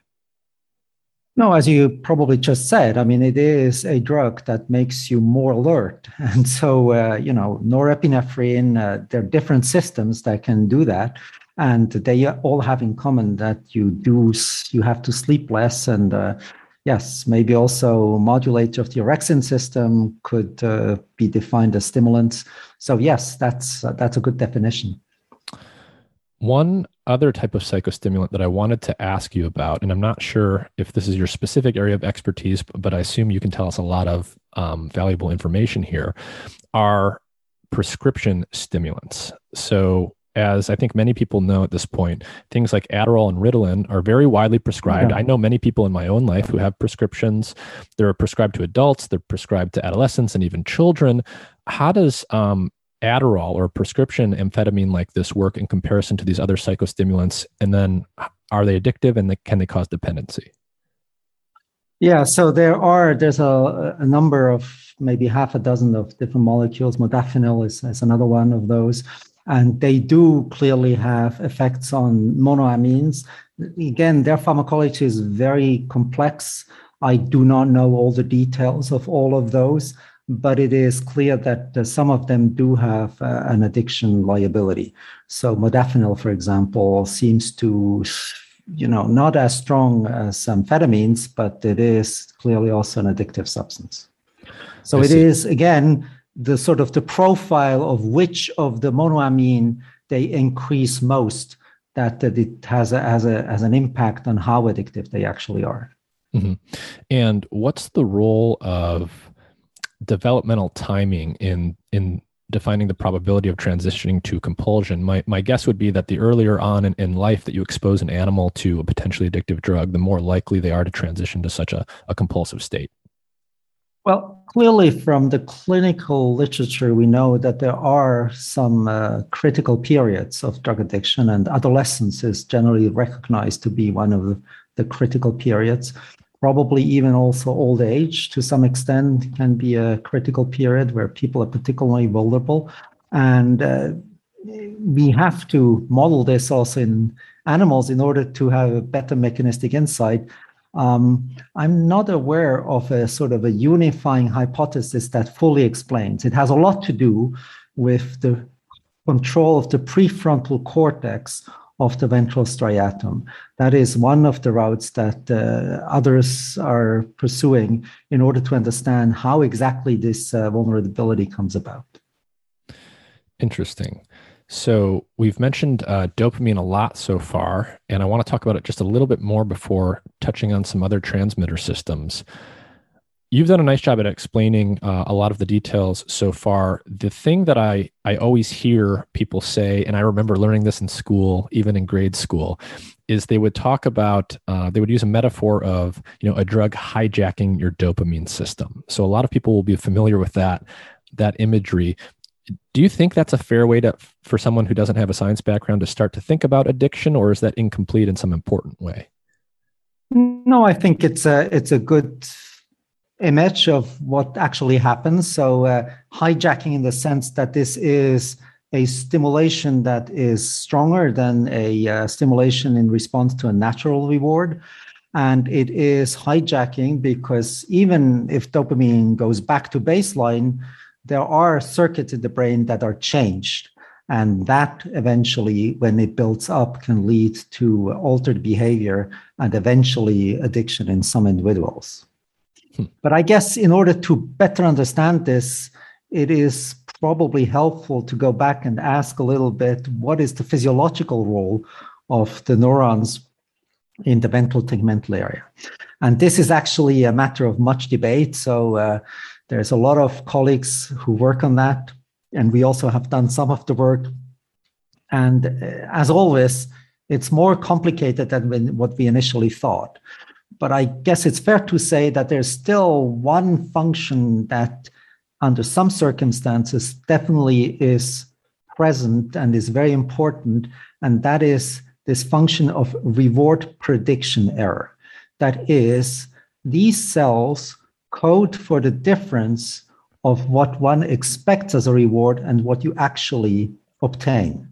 No as you probably just said i mean it is a drug that makes you more alert. And so uh, you know norepinephrine uh, there are different systems that can do that. And they all have in common that you do you have to sleep less and uh, yes, maybe also modulator of the orexin system could uh, be defined as stimulants. So yes, that's uh, that's a good definition. One other type of psychostimulant that I wanted to ask you about, and I'm not sure if this is your specific area of expertise, but I assume you can tell us a lot of um, valuable information here, are prescription stimulants. So as I think many people know at this point, things like Adderall and Ritalin are very widely prescribed. Yeah. I know many people in my own life who have prescriptions. They're prescribed to adults, they're prescribed to adolescents and even children. How does um, Adderall or prescription amphetamine like this work in comparison to these other psychostimulants? And then are they addictive and can they cause dependency? Yeah, so there are there's a, a number of maybe half a dozen of different molecules. Modafinil is, is another one of those and they do clearly have effects on monoamines. Again, their pharmacology is very complex. I do not know all the details of all of those, but it is clear that uh, some of them do have uh, an addiction liability. So modafinil, for example, seems to, you know, not as strong as amphetamines, but it is clearly also an addictive substance. So it is again the sort of the profile of which of the monoamine they increase most that, that it has a, has a has an impact on how addictive they actually are. Mm-hmm. And what's the role of developmental timing in in defining the probability of transitioning to compulsion? My my guess would be that the earlier on in, in life that you expose an animal to a potentially addictive drug, the more likely they are to transition to such a, a compulsive state. Well, clearly, from the clinical literature, we know that there are some uh, critical periods of drug addiction, and adolescence is generally recognized to be one of the critical periods. Probably even also old age to some extent can be a critical period where people are particularly vulnerable. And uh, we have to model this also in animals in order to have a better mechanistic insight um, I'm not aware of a sort of a unifying hypothesis that fully explains. It has a lot to do with the control of the prefrontal cortex of the ventral striatum. That is one of the routes that uh, others are pursuing in order to understand how exactly this uh, vulnerability comes about. Interesting. So we've mentioned uh, dopamine a lot so far, and I want to talk about it just a little bit more before touching on some other transmitter systems. You've done a nice job at explaining uh, a lot of the details so far. The thing that I I always hear people say, and I remember learning this in school, even in grade school, is they would talk about uh, they would use a metaphor of you know a drug hijacking your dopamine system. So a lot of people will be familiar with that that imagery do you think that's a fair way to for someone who doesn't have a science background to start to think about addiction or is that incomplete in some important way No, I think it's a it's a good image of what actually happens. So uh, hijacking in the sense that this is a stimulation that is stronger than a uh, stimulation in response to a natural reward. And it is hijacking because even if dopamine goes back to baseline, there are circuits in the brain that are changed. And that eventually, when it builds up, can lead to altered behavior and eventually addiction in some individuals. Hmm. But I guess in order to better understand this, it is probably helpful to go back and ask a little bit what is the physiological role of the neurons in the ventral tegmental area. And this is actually a matter of much debate. So uh, there's a lot of colleagues who work on that and we also have done some of the work. And uh, as always, it's more complicated than what we initially thought. But I guess it's fair to say that there's still one function that, under some circumstances, definitely is present and is very important, and that is this function of reward prediction error. That is, these cells code for the difference of what one expects as a reward and what you actually obtain.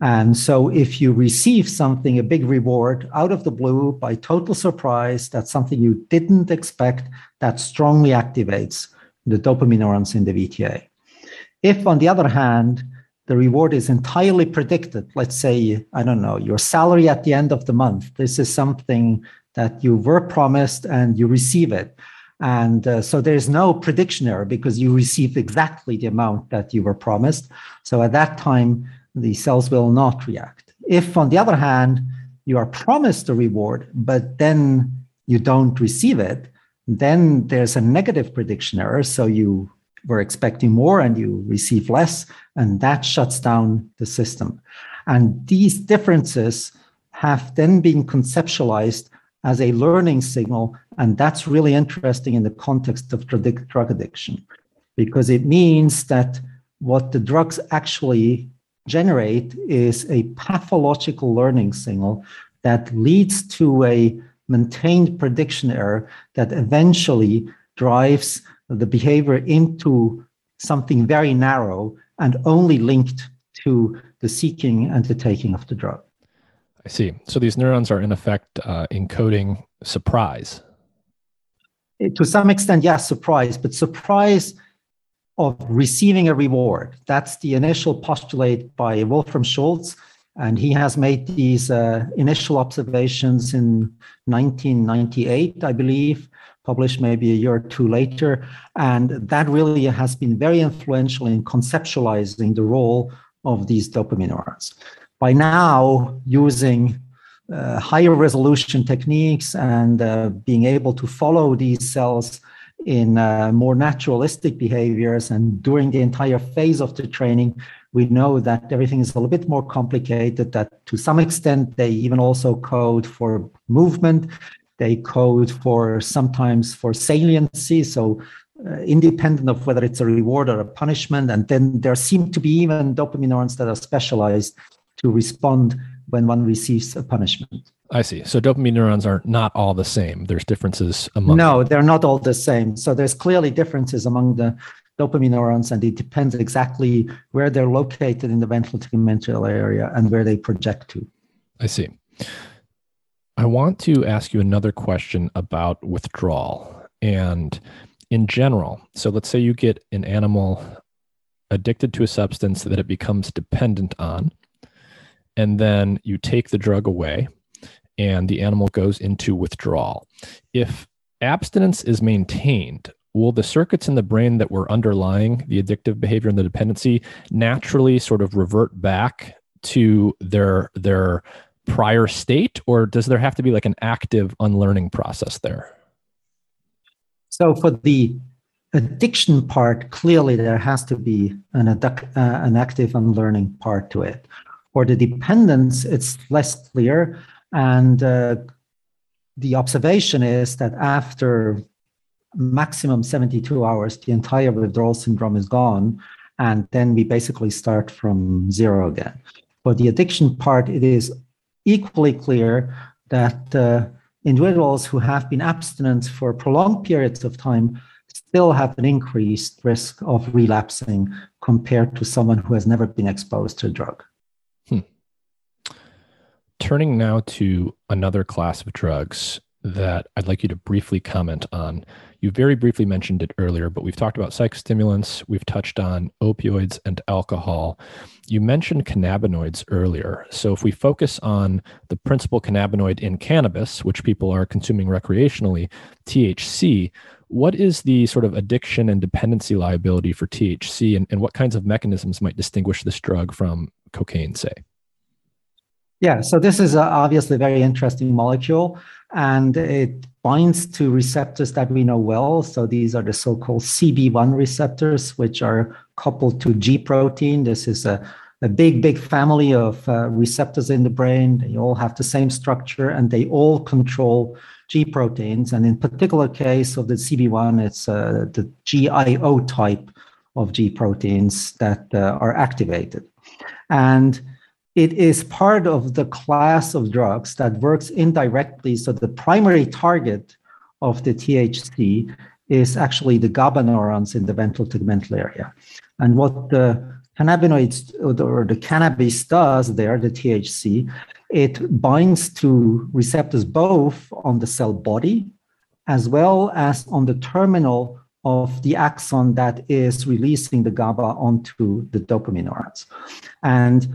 And so, if you receive something, a big reward out of the blue by total surprise, that's something you didn't expect, that strongly activates the dopamine neurons in the VTA. If, on the other hand, the reward is entirely predicted, let's say, I don't know, your salary at the end of the month, this is something that you were promised and you receive it and uh, so there's no prediction error because you receive exactly the amount that you were promised. So at that time, the cells will not react. If, on the other hand, you are promised a reward, but then you don't receive it, then there's a negative prediction error. So you were expecting more and you receive less, and that shuts down the system. And these differences have then been conceptualized as a learning signal. And that's really interesting in the context of drug addiction, because it means that what the drugs actually generate is a pathological learning signal that leads to a maintained prediction error that eventually drives the behavior into something very narrow and only linked to the seeking and the taking of the drug. I see. So these neurons are in effect uh, encoding surprise. To some extent, yes, surprise, but surprise of receiving a reward. That's the initial postulate by Wolfram Schultz. And he has made these uh, initial observations in 1998, I believe, published maybe a year or two later. And that really has been very influential in conceptualizing the role of these dopamine neurons by now using uh, higher resolution techniques and uh, being able to follow these cells in uh, more naturalistic behaviors. And during the entire phase of the training we know that everything is a little bit more complicated that to some extent they even also code for movement. They code for sometimes for saliency so uh, independent of whether it's a reward or a punishment. And then there seem to be even dopamine neurons that are specialized to respond when one receives a punishment. I see. So dopamine neurons are not all the same. There's differences among No, they're not all the same. So there's clearly differences among the dopamine neurons and it depends exactly where they're located in the ventral tegmental area and where they project to. I see. I want to ask you another question about withdrawal and in general. So let's say you get an animal addicted to a substance that it becomes dependent on and then you take the drug away and the animal goes into withdrawal. If abstinence is maintained, will the circuits in the brain that were underlying the addictive behavior and the dependency naturally sort of revert back to their their prior state or does there have to be like an active unlearning process there so for the addiction part clearly there has to be an, uh, an active unlearning part to it for the dependence, it's less clear. And uh, the observation is that after maximum 72 hours, the entire withdrawal syndrome is gone. And then we basically start from zero again. For the addiction part, it is equally clear that uh, individuals who have been abstinent for prolonged periods of time still have an increased risk of relapsing compared to someone who has never been exposed to a drug. Turning now to another class of drugs that I'd like you to briefly comment on. You very briefly mentioned it earlier, but we've talked about psychostimulants, we've touched on opioids and alcohol. You mentioned cannabinoids earlier. So, if we focus on the principal cannabinoid in cannabis, which people are consuming recreationally, THC, what is the sort of addiction and dependency liability for THC, and, and what kinds of mechanisms might distinguish this drug from cocaine, say? Yeah, so this is obviously a very interesting molecule, and it binds to receptors that we know well. So these are the so called CB1 receptors, which are coupled to G protein. This is a, a big, big family of uh, receptors in the brain. They all have the same structure and they all control G proteins. And in particular case of the CB1, it's uh, the GIO type of G proteins that uh, are activated. And it is part of the class of drugs that works indirectly. So the primary target of the THC is actually the GABA neurons in the ventral tegmental area. And what the cannabinoids or the cannabis does there, the THC, it binds to receptors both on the cell body as well as on the terminal of the axon that is releasing the GABA onto the dopamine neurons. And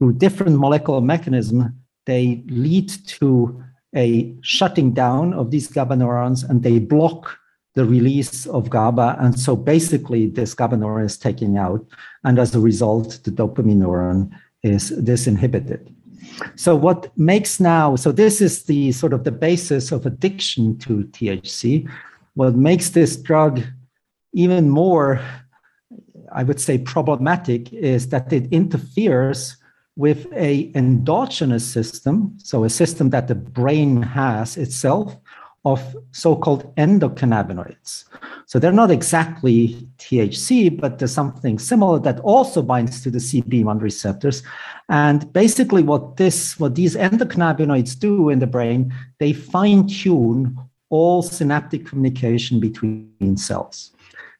through different molecular mechanisms, they lead to a shutting down of these GABA neurons and they block the release of GABA. And so basically, this GABA neuron is taken out. And as a result, the dopamine neuron is disinhibited. So, what makes now, so this is the sort of the basis of addiction to THC. What makes this drug even more, I would say, problematic is that it interferes with a endogenous system, so a system that the brain has itself of so-called endocannabinoids. So they're not exactly THC, but there's something similar that also binds to the CB1 receptors. And basically what this, what these endocannabinoids do in the brain, they fine-tune all synaptic communication between cells.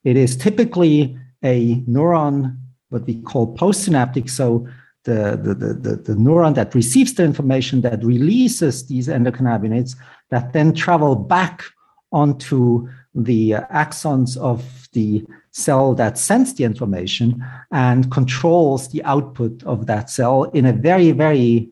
It is typically a neuron, what we call postsynaptic. So the, the, the, the, neuron that receives the information that releases these endocannabinoids that then travel back onto the uh, axons of the cell that sends the information and controls the output of that cell in a very, very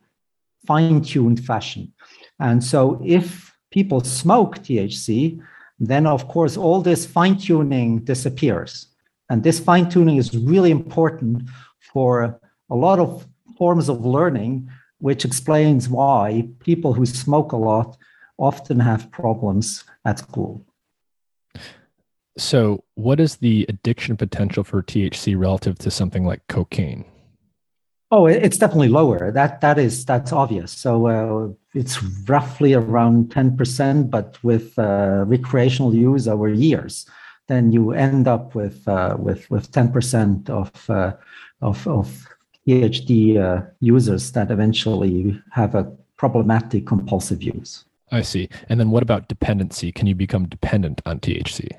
fine tuned fashion. And so if people smoke THC, then of course all this fine tuning disappears. And this fine tuning is really important for a lot of forms of learning, which explains why people who smoke a lot often have problems at school. So, what is the addiction potential for THC relative to something like cocaine? Oh, it's definitely lower. That that is that's obvious. So uh, it's roughly around ten percent, but with uh, recreational use over years, then you end up with uh, with with ten percent of uh, of of PhD uh, users that eventually have a problematic compulsive use. I see. And then what about dependency? Can you become dependent on THC?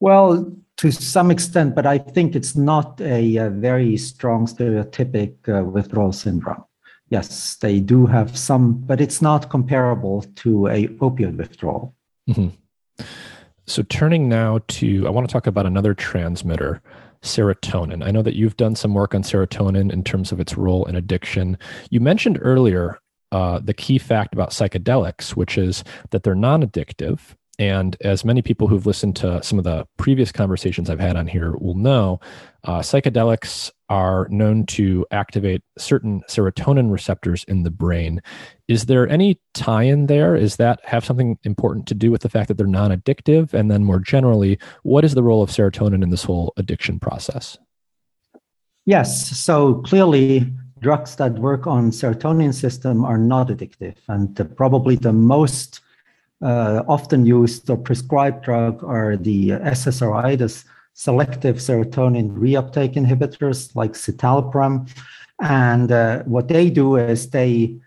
Well, to some extent, but I think it's not a, a very strong stereotypic uh, withdrawal syndrome. Yes, they do have some, but it's not comparable to a opioid withdrawal. Mm-hmm. So, turning now to, I want to talk about another transmitter serotonin. I know that you've done some work on serotonin in terms of its role in addiction. You mentioned earlier uh, the key fact about psychedelics, which is that they're non addictive. And as many people who've listened to some of the previous conversations I've had on here will know, uh, psychedelics are known to activate certain serotonin receptors in the brain. Is there any tie in there? Is that have something important to do with the fact that they're non addictive? And then more generally, what is the role of serotonin in this whole addiction process? Yes. So clearly, drugs that work on serotonin system are not addictive. And probably the most uh, often used or prescribed drug are the SSRI, the selective serotonin reuptake inhibitors like citalopram. And uh, what they do is they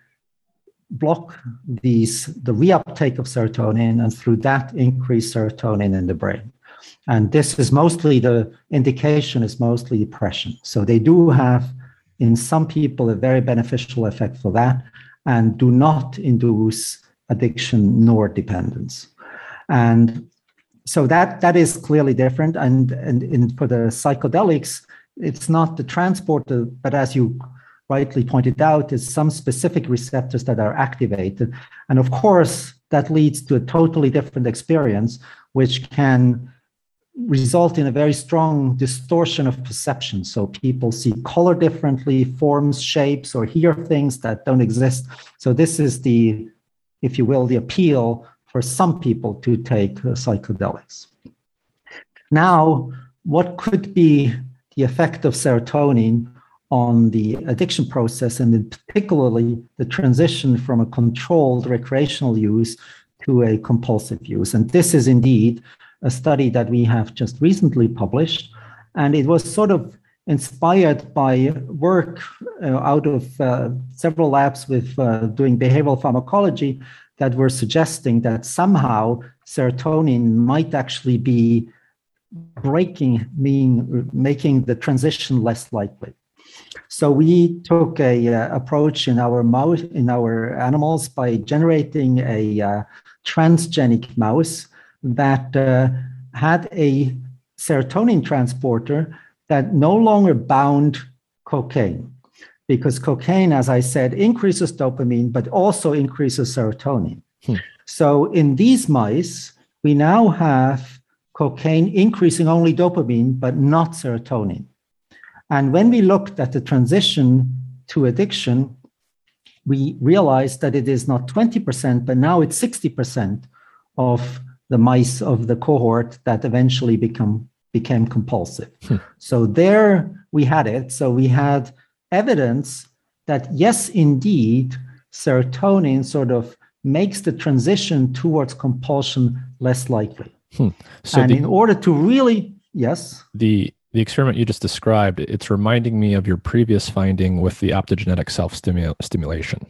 block these the reuptake of serotonin and through that increase serotonin in the brain and this is mostly the indication is mostly depression so they do have in some people a very beneficial effect for that and do not induce addiction nor dependence and so that that is clearly different and and in, for the psychedelics it's not the transporter but as you rightly pointed out, is some specific receptors that are activated. And of course, that leads to a totally different experience, which can result in a very strong distortion of perception. So people see color differently, forms, shapes, or hear things that don't exist. So this is the, if you will, the appeal for some people to take uh, psychedelics. Now, what could be the effect of serotonin on the addiction process and in particularly the transition from a controlled recreational use to a compulsive use. And this is indeed a study that we have just recently published. And it was sort of inspired by work uh, out of uh, several labs with uh, doing behavioral pharmacology that were suggesting that somehow serotonin might actually be breaking, mean making the transition less likely. So we took a uh, approach in our mouse in our animals by generating a uh, transgenic mouse that uh, had a serotonin transporter that no longer bound cocaine because cocaine as i said increases dopamine but also increases serotonin hmm. so in these mice we now have cocaine increasing only dopamine but not serotonin and when we looked at the transition to addiction, we realized that it is not 20%, but now it's 60% of the mice of the cohort that eventually become became compulsive. Hmm. So there we had it. So we had evidence that yes, indeed, serotonin sort of makes the transition towards compulsion less likely. Hmm. So and the, in order to really, yes, the the experiment you just described, it's reminding me of your previous finding with the optogenetic self stimulation.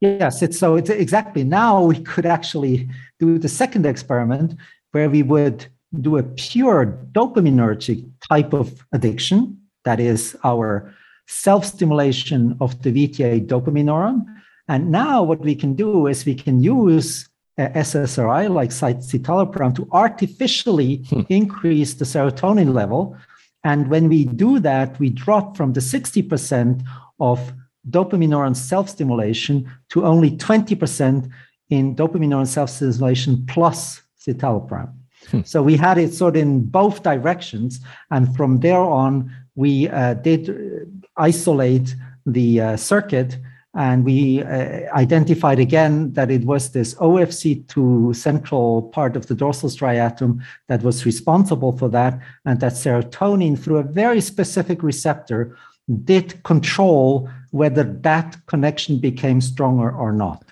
Yes, it's so it's exactly now we could actually do the second experiment where we would do a pure dopaminergic type of addiction, that is our self-stimulation of the VTA dopamine neuron. And now what we can do is we can use SSRI like citalopram to artificially hmm. increase the serotonin level and when we do that, we drop from the 60% of dopamine neuron self stimulation to only 20% in dopamine neuron self stimulation plus citalopram. Hmm. So we had it sort of in both directions. And from there on, we uh, did isolate the uh, circuit and we uh, identified again that it was this OFC2 central part of the dorsal striatum that was responsible for that, and that serotonin, through a very specific receptor, did control whether that connection became stronger or not.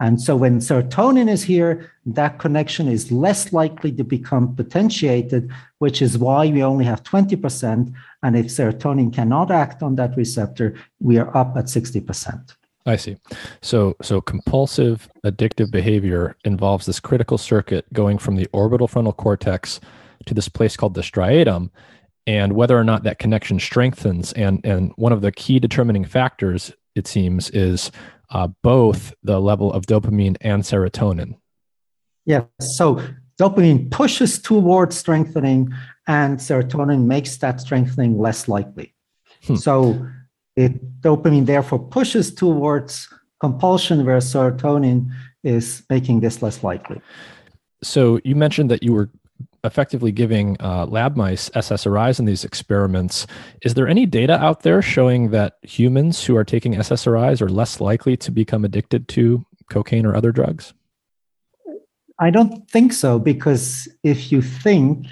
And so when serotonin is here, that connection is less likely to become potentiated, which is why we only have 20%. And if serotonin cannot act on that receptor, we are up at 60%. I see. So so compulsive addictive behavior involves this critical circuit going from the orbital frontal cortex to this place called the striatum and whether or not that connection strengthens and and one of the key determining factors it seems is uh, both the level of dopamine and serotonin. Yeah, so dopamine pushes towards strengthening and serotonin makes that strengthening less likely. Hmm. So it, dopamine therefore pushes towards compulsion, whereas serotonin is making this less likely. So you mentioned that you were effectively giving uh, lab mice SSRIs in these experiments. Is there any data out there showing that humans who are taking SSRIs are less likely to become addicted to cocaine or other drugs? I don't think so, because if you think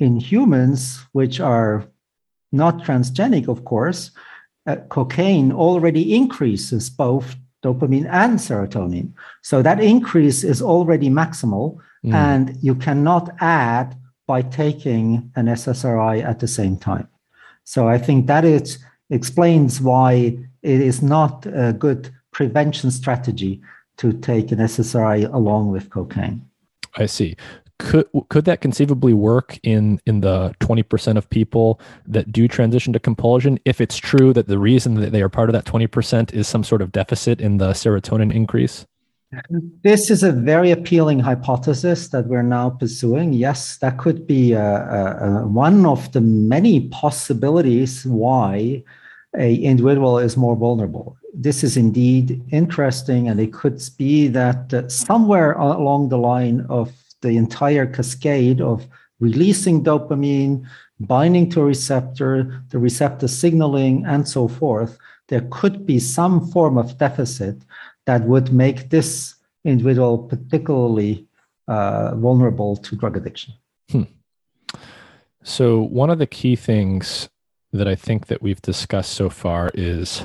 in humans, which are not transgenic, of course, uh, cocaine already increases both dopamine and serotonin. So that increase is already maximal, mm. and you cannot add by taking an SSRI at the same time. So I think that it explains why it is not a good prevention strategy to take an SSRI along with cocaine. I see. Could could that conceivably work in in the 20% of people that do transition to compulsion if it's true that the reason that they are part of that 20% is some sort of deficit in the serotonin increase? This is a very appealing hypothesis that we're now pursuing. Yes, that could be uh, uh, one of the many possibilities why a individual is more vulnerable. This is indeed interesting, and it could be that uh, somewhere along the line of the entire cascade of releasing dopamine, binding to a receptor, the receptor signaling, and so forth, there could be some form of deficit that would make this individual particularly uh, vulnerable to drug addiction. Hmm. So, one of the key things that I think that we've discussed so far is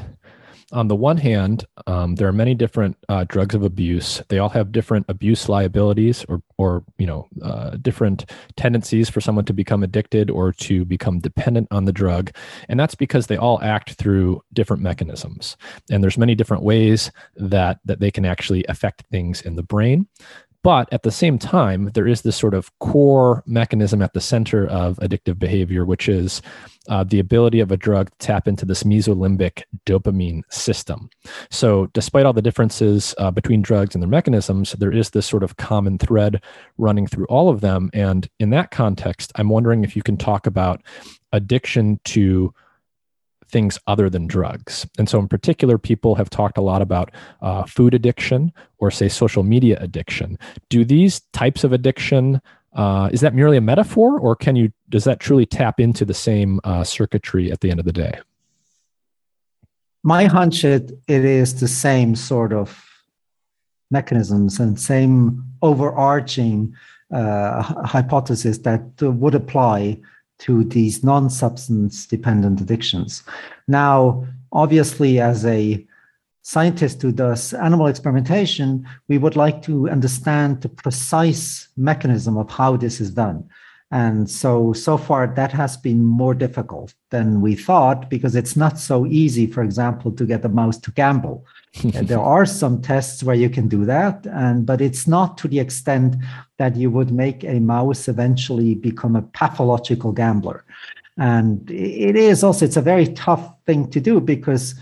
on the one hand, um, there are many different uh, drugs of abuse. They all have different abuse liabilities, or, or you know, uh, different tendencies for someone to become addicted or to become dependent on the drug, and that's because they all act through different mechanisms. And there's many different ways that that they can actually affect things in the brain. But at the same time, there is this sort of core mechanism at the center of addictive behavior, which is uh, the ability of a drug to tap into this mesolimbic dopamine system. So, despite all the differences uh, between drugs and their mechanisms, there is this sort of common thread running through all of them. And in that context, I'm wondering if you can talk about addiction to things other than drugs. And so, in particular, people have talked a lot about uh, food addiction or, say, social media addiction. Do these types of addiction uh, is that merely a metaphor, or can you does that truly tap into the same uh, circuitry at the end of the day? My hunch it it is the same sort of mechanisms and same overarching uh, hypothesis that would apply to these non substance dependent addictions. Now, obviously, as a scientist who does animal experimentation, we would like to understand the precise mechanism of how this is done. And so, so far, that has been more difficult than we thought because it's not so easy, for example, to get a mouse to gamble. there are some tests where you can do that, and but it's not to the extent that you would make a mouse eventually become a pathological gambler. And it is also it's a very tough thing to do because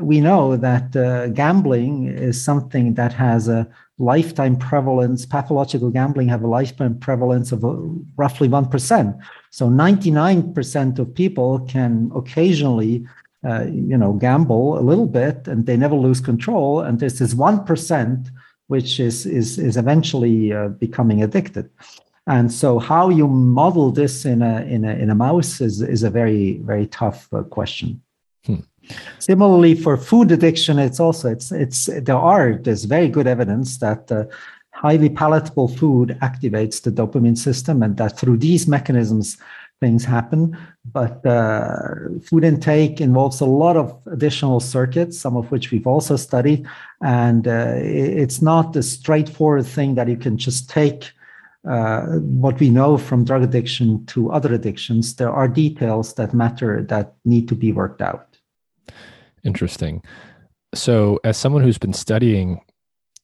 we know that uh, gambling is something that has a lifetime prevalence. Pathological gambling have a lifetime prevalence of uh, roughly one percent. So ninety nine percent of people can occasionally uh, you know, gamble a little bit and they never lose control. And this 1% which is, is, is eventually uh, becoming addicted. And so how you model this in a, in a, in a mouse is, is a very, very tough uh, question. Hmm. Similarly, for food addiction, it's also it's it's there are there's very good evidence that uh, highly palatable food activates the dopamine system, and that through these mechanisms, things happen. But uh, food intake involves a lot of additional circuits, some of which we've also studied. And uh, it's not a straightforward thing that you can just take uh, what we know from drug addiction to other addictions. There are details that matter that need to be worked out. Interesting. So, as someone who's been studying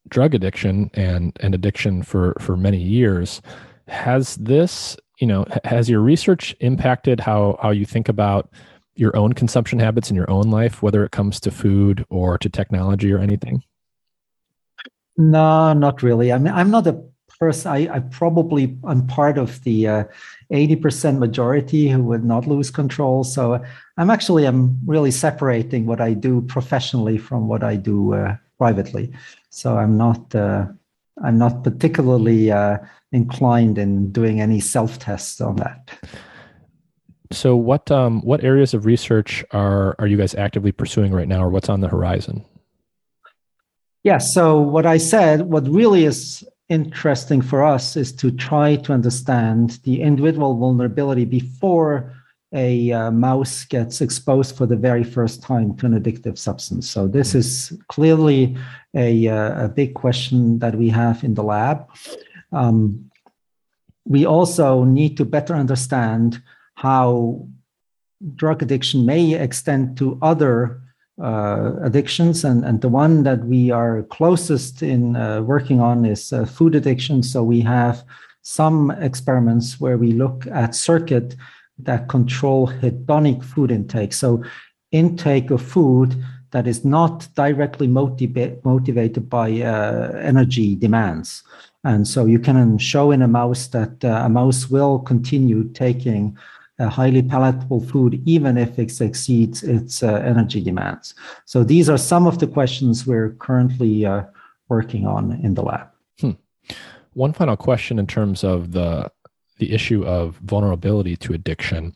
drug addiction and, and addiction for, for many years, has this you know has your research impacted how how you think about your own consumption habits in your own life whether it comes to food or to technology or anything no not really i mean i'm not a person i, I probably i'm part of the uh, 80% majority who would not lose control so i'm actually i'm really separating what i do professionally from what i do uh, privately so i'm not uh, i'm not particularly uh, inclined in doing any self tests on that. So, what um, what areas of research are are you guys actively pursuing right now, or what's on the horizon? Yeah. So, what I said, what really is interesting for us is to try to understand the individual vulnerability before a uh, mouse gets exposed for the very first time to an addictive substance. So this is clearly a, uh, a big question that we have in the lab. Um, we also need to better understand how drug addiction may extend to other uh, addictions, and, and the one that we are closest in uh, working on is uh, food addiction. So we have some experiments where we look at circuit that control hedonic food intake. So intake of food that is not directly motiva- motivated by uh, energy demands. And so you can show in a mouse that uh, a mouse will continue taking a highly palatable food even if it exceeds its uh, energy demands. So these are some of the questions we're currently uh, working on in the lab. Hmm. One final question in terms of the the issue of vulnerability to addiction.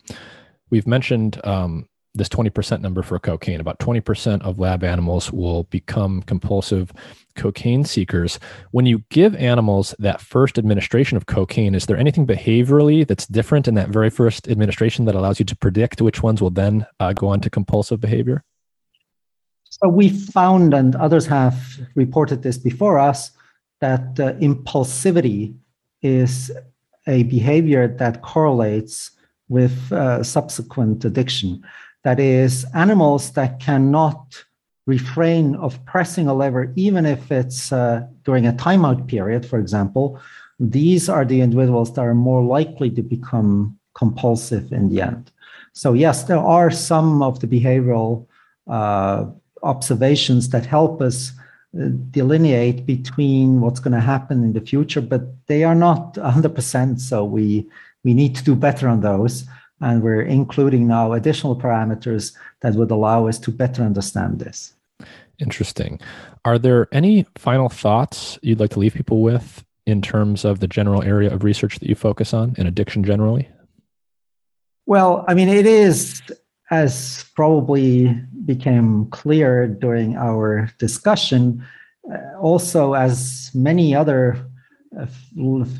We've mentioned um, this 20% number for cocaine. About 20% of lab animals will become compulsive cocaine seekers. When you give animals that first administration of cocaine, is there anything behaviorally that's different in that very first administration that allows you to predict which ones will then uh, go on to compulsive behavior? So we found, and others have reported this before us, that uh, impulsivity is a behavior that correlates with uh, subsequent addiction. That is, animals that cannot refrain of pressing a lever, even if it's uh, during a timeout period, for example, these are the individuals that are more likely to become compulsive in the end. So, yes, there are some of the behavioral uh, observations that help us uh, delineate between what's going to happen in the future, but they are not 100%. So, we, we need to do better on those. And we're including now additional parameters that would allow us to better understand this. Interesting. Are there any final thoughts you'd like to leave people with in terms of the general area of research that you focus on in addiction generally? Well, I mean, it is, as probably became clear during our discussion, uh, also as many other uh,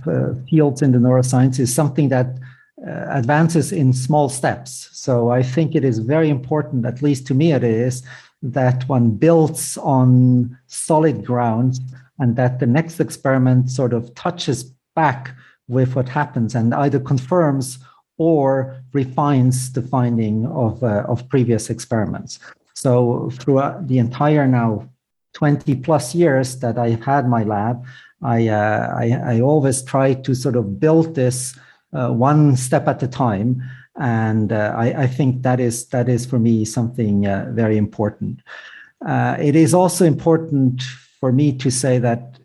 uh fields in the neurosciences, something that advances in small steps. So I think it is very important, at least to me, it is that one builds on solid ground and that the next experiment sort of touches back with what happens and either confirms or refines the finding of, uh, of previous experiments. So throughout the entire now 20 plus years that I've had my lab, I, uh, I, I, always try to sort of build this uh, one step at a time and uh, I, I, think that is that is for me something uh, very important. Uh, it is also important for me to say that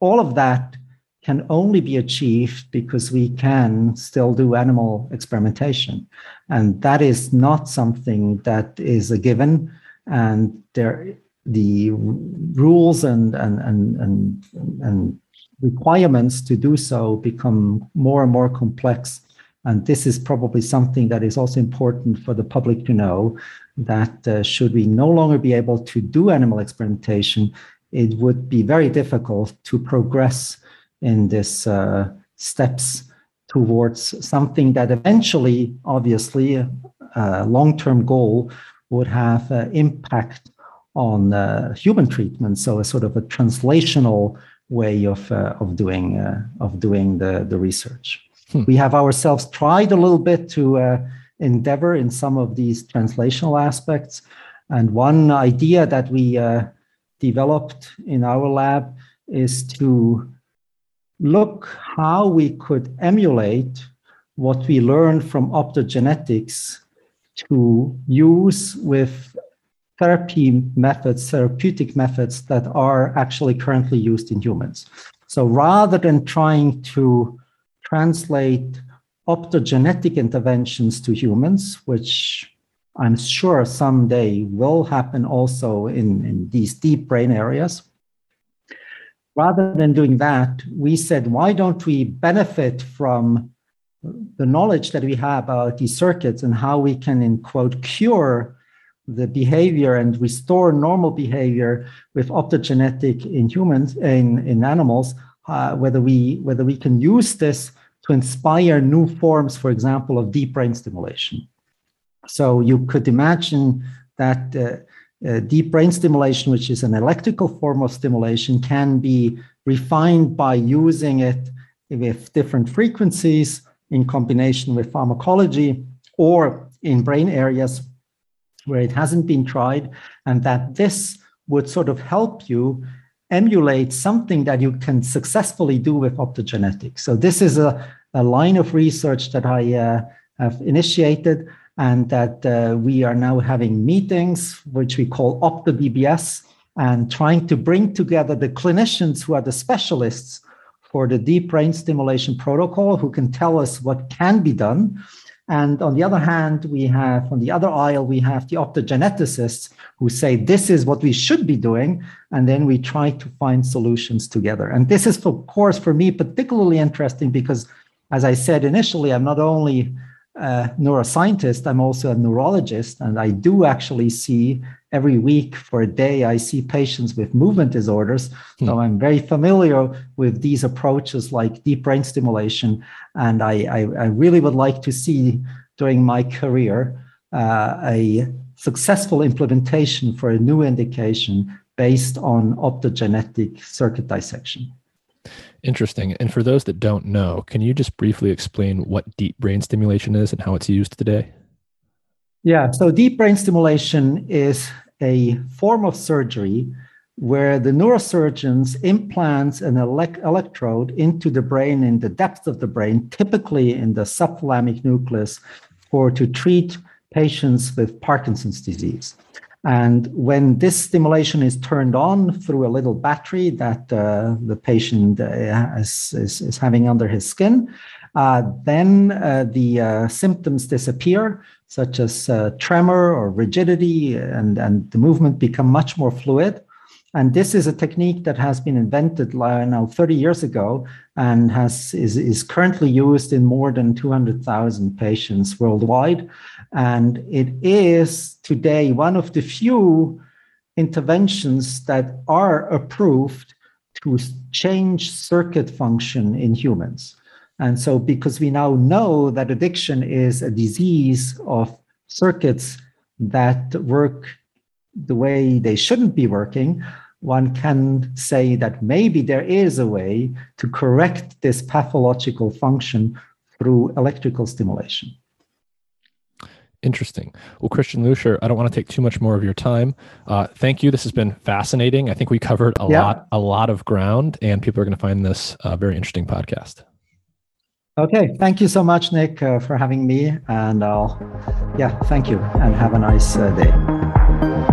all of that can only be achieved because we can still do animal experimentation, and that is not something that is a given. And there, the rules and and and and, and requirements to do so become more and more complex and this is probably something that is also important for the public to know that uh, should we no longer be able to do animal experimentation, it would be very difficult to progress in this uh, steps towards something that eventually, obviously, a, a long-term goal would have uh, impact on uh, human treatment. So a sort of a translational way of uh, of doing uh, of doing the the research. Hmm. We have ourselves tried a little bit to uh, endeavor in some of these translational aspects. And one idea that we uh, developed in our lab is to look how we could emulate what we learned from optogenetics to use with therapy methods, therapeutic methods that are actually currently used in humans. So rather than trying to translate optogenetic interventions to humans, which I'm sure someday will happen also in, in these deep brain areas. Rather than doing that, we said, why don't we benefit from the knowledge that we have about these circuits and how we can, in quote, cure the behavior and restore normal behavior with optogenetic in humans in, in animals uh, whether we whether we can use this to inspire new forms, for example, of deep brain stimulation. So you could imagine that uh, uh, deep brain stimulation, which is an electrical form of stimulation, can be refined by using it with different frequencies in combination with pharmacology or in brain areas where it hasn't been tried, and that this would sort of help you emulate something that you can successfully do with optogenetics. So this is a, a line of research that I uh, have initiated and that uh, we are now having meetings, which we call OptoDBS, and trying to bring together the clinicians who are the specialists for the deep brain stimulation protocol, who can tell us what can be done. And on the other hand, we have on the other aisle, we have the optogeneticists who say this is what we should be doing. And then we try to find solutions together. And this is, of course, for me, particularly interesting because, as I said initially, I'm not only a neuroscientist, I'm also a neurologist, and I do actually see every week for a day, I see patients with movement disorders. Hmm. So I'm very familiar with these approaches like deep brain stimulation. And I, I, I really would like to see during my career uh, a successful implementation for a new indication based on optogenetic circuit dissection. Interesting. And for those that don't know, can you just briefly explain what deep brain stimulation is and how it's used today? Yeah, so deep brain stimulation is a form of surgery where the neurosurgeons implants an elect- electrode into the brain in the depth of the brain, typically in the subthalamic nucleus, for to treat patients with Parkinson's disease. And when this stimulation is turned on through a little battery that uh, the patient uh, is, is, having under his skin, uh, then uh, the uh, symptoms disappear, such as uh, tremor or rigidity, and, and the movement become much more fluid. And this is a technique that has been invented now 30 years ago and has is, is currently used in more than 200,000 patients worldwide. And it is today one of the few interventions that are approved to change circuit function in humans. And so, because we now know that addiction is a disease of circuits that work the way they shouldn't be working, one can say that maybe there is a way to correct this pathological function through electrical stimulation. Interesting. Well, Christian Luescher, I don't want to take too much more of your time. Uh, thank you. This has been fascinating. I think we covered a yeah. lot, a lot of ground, and people are going to find this a very interesting podcast. Okay. Thank you so much, Nick, uh, for having me. And I'll, yeah, thank you, and have a nice uh, day.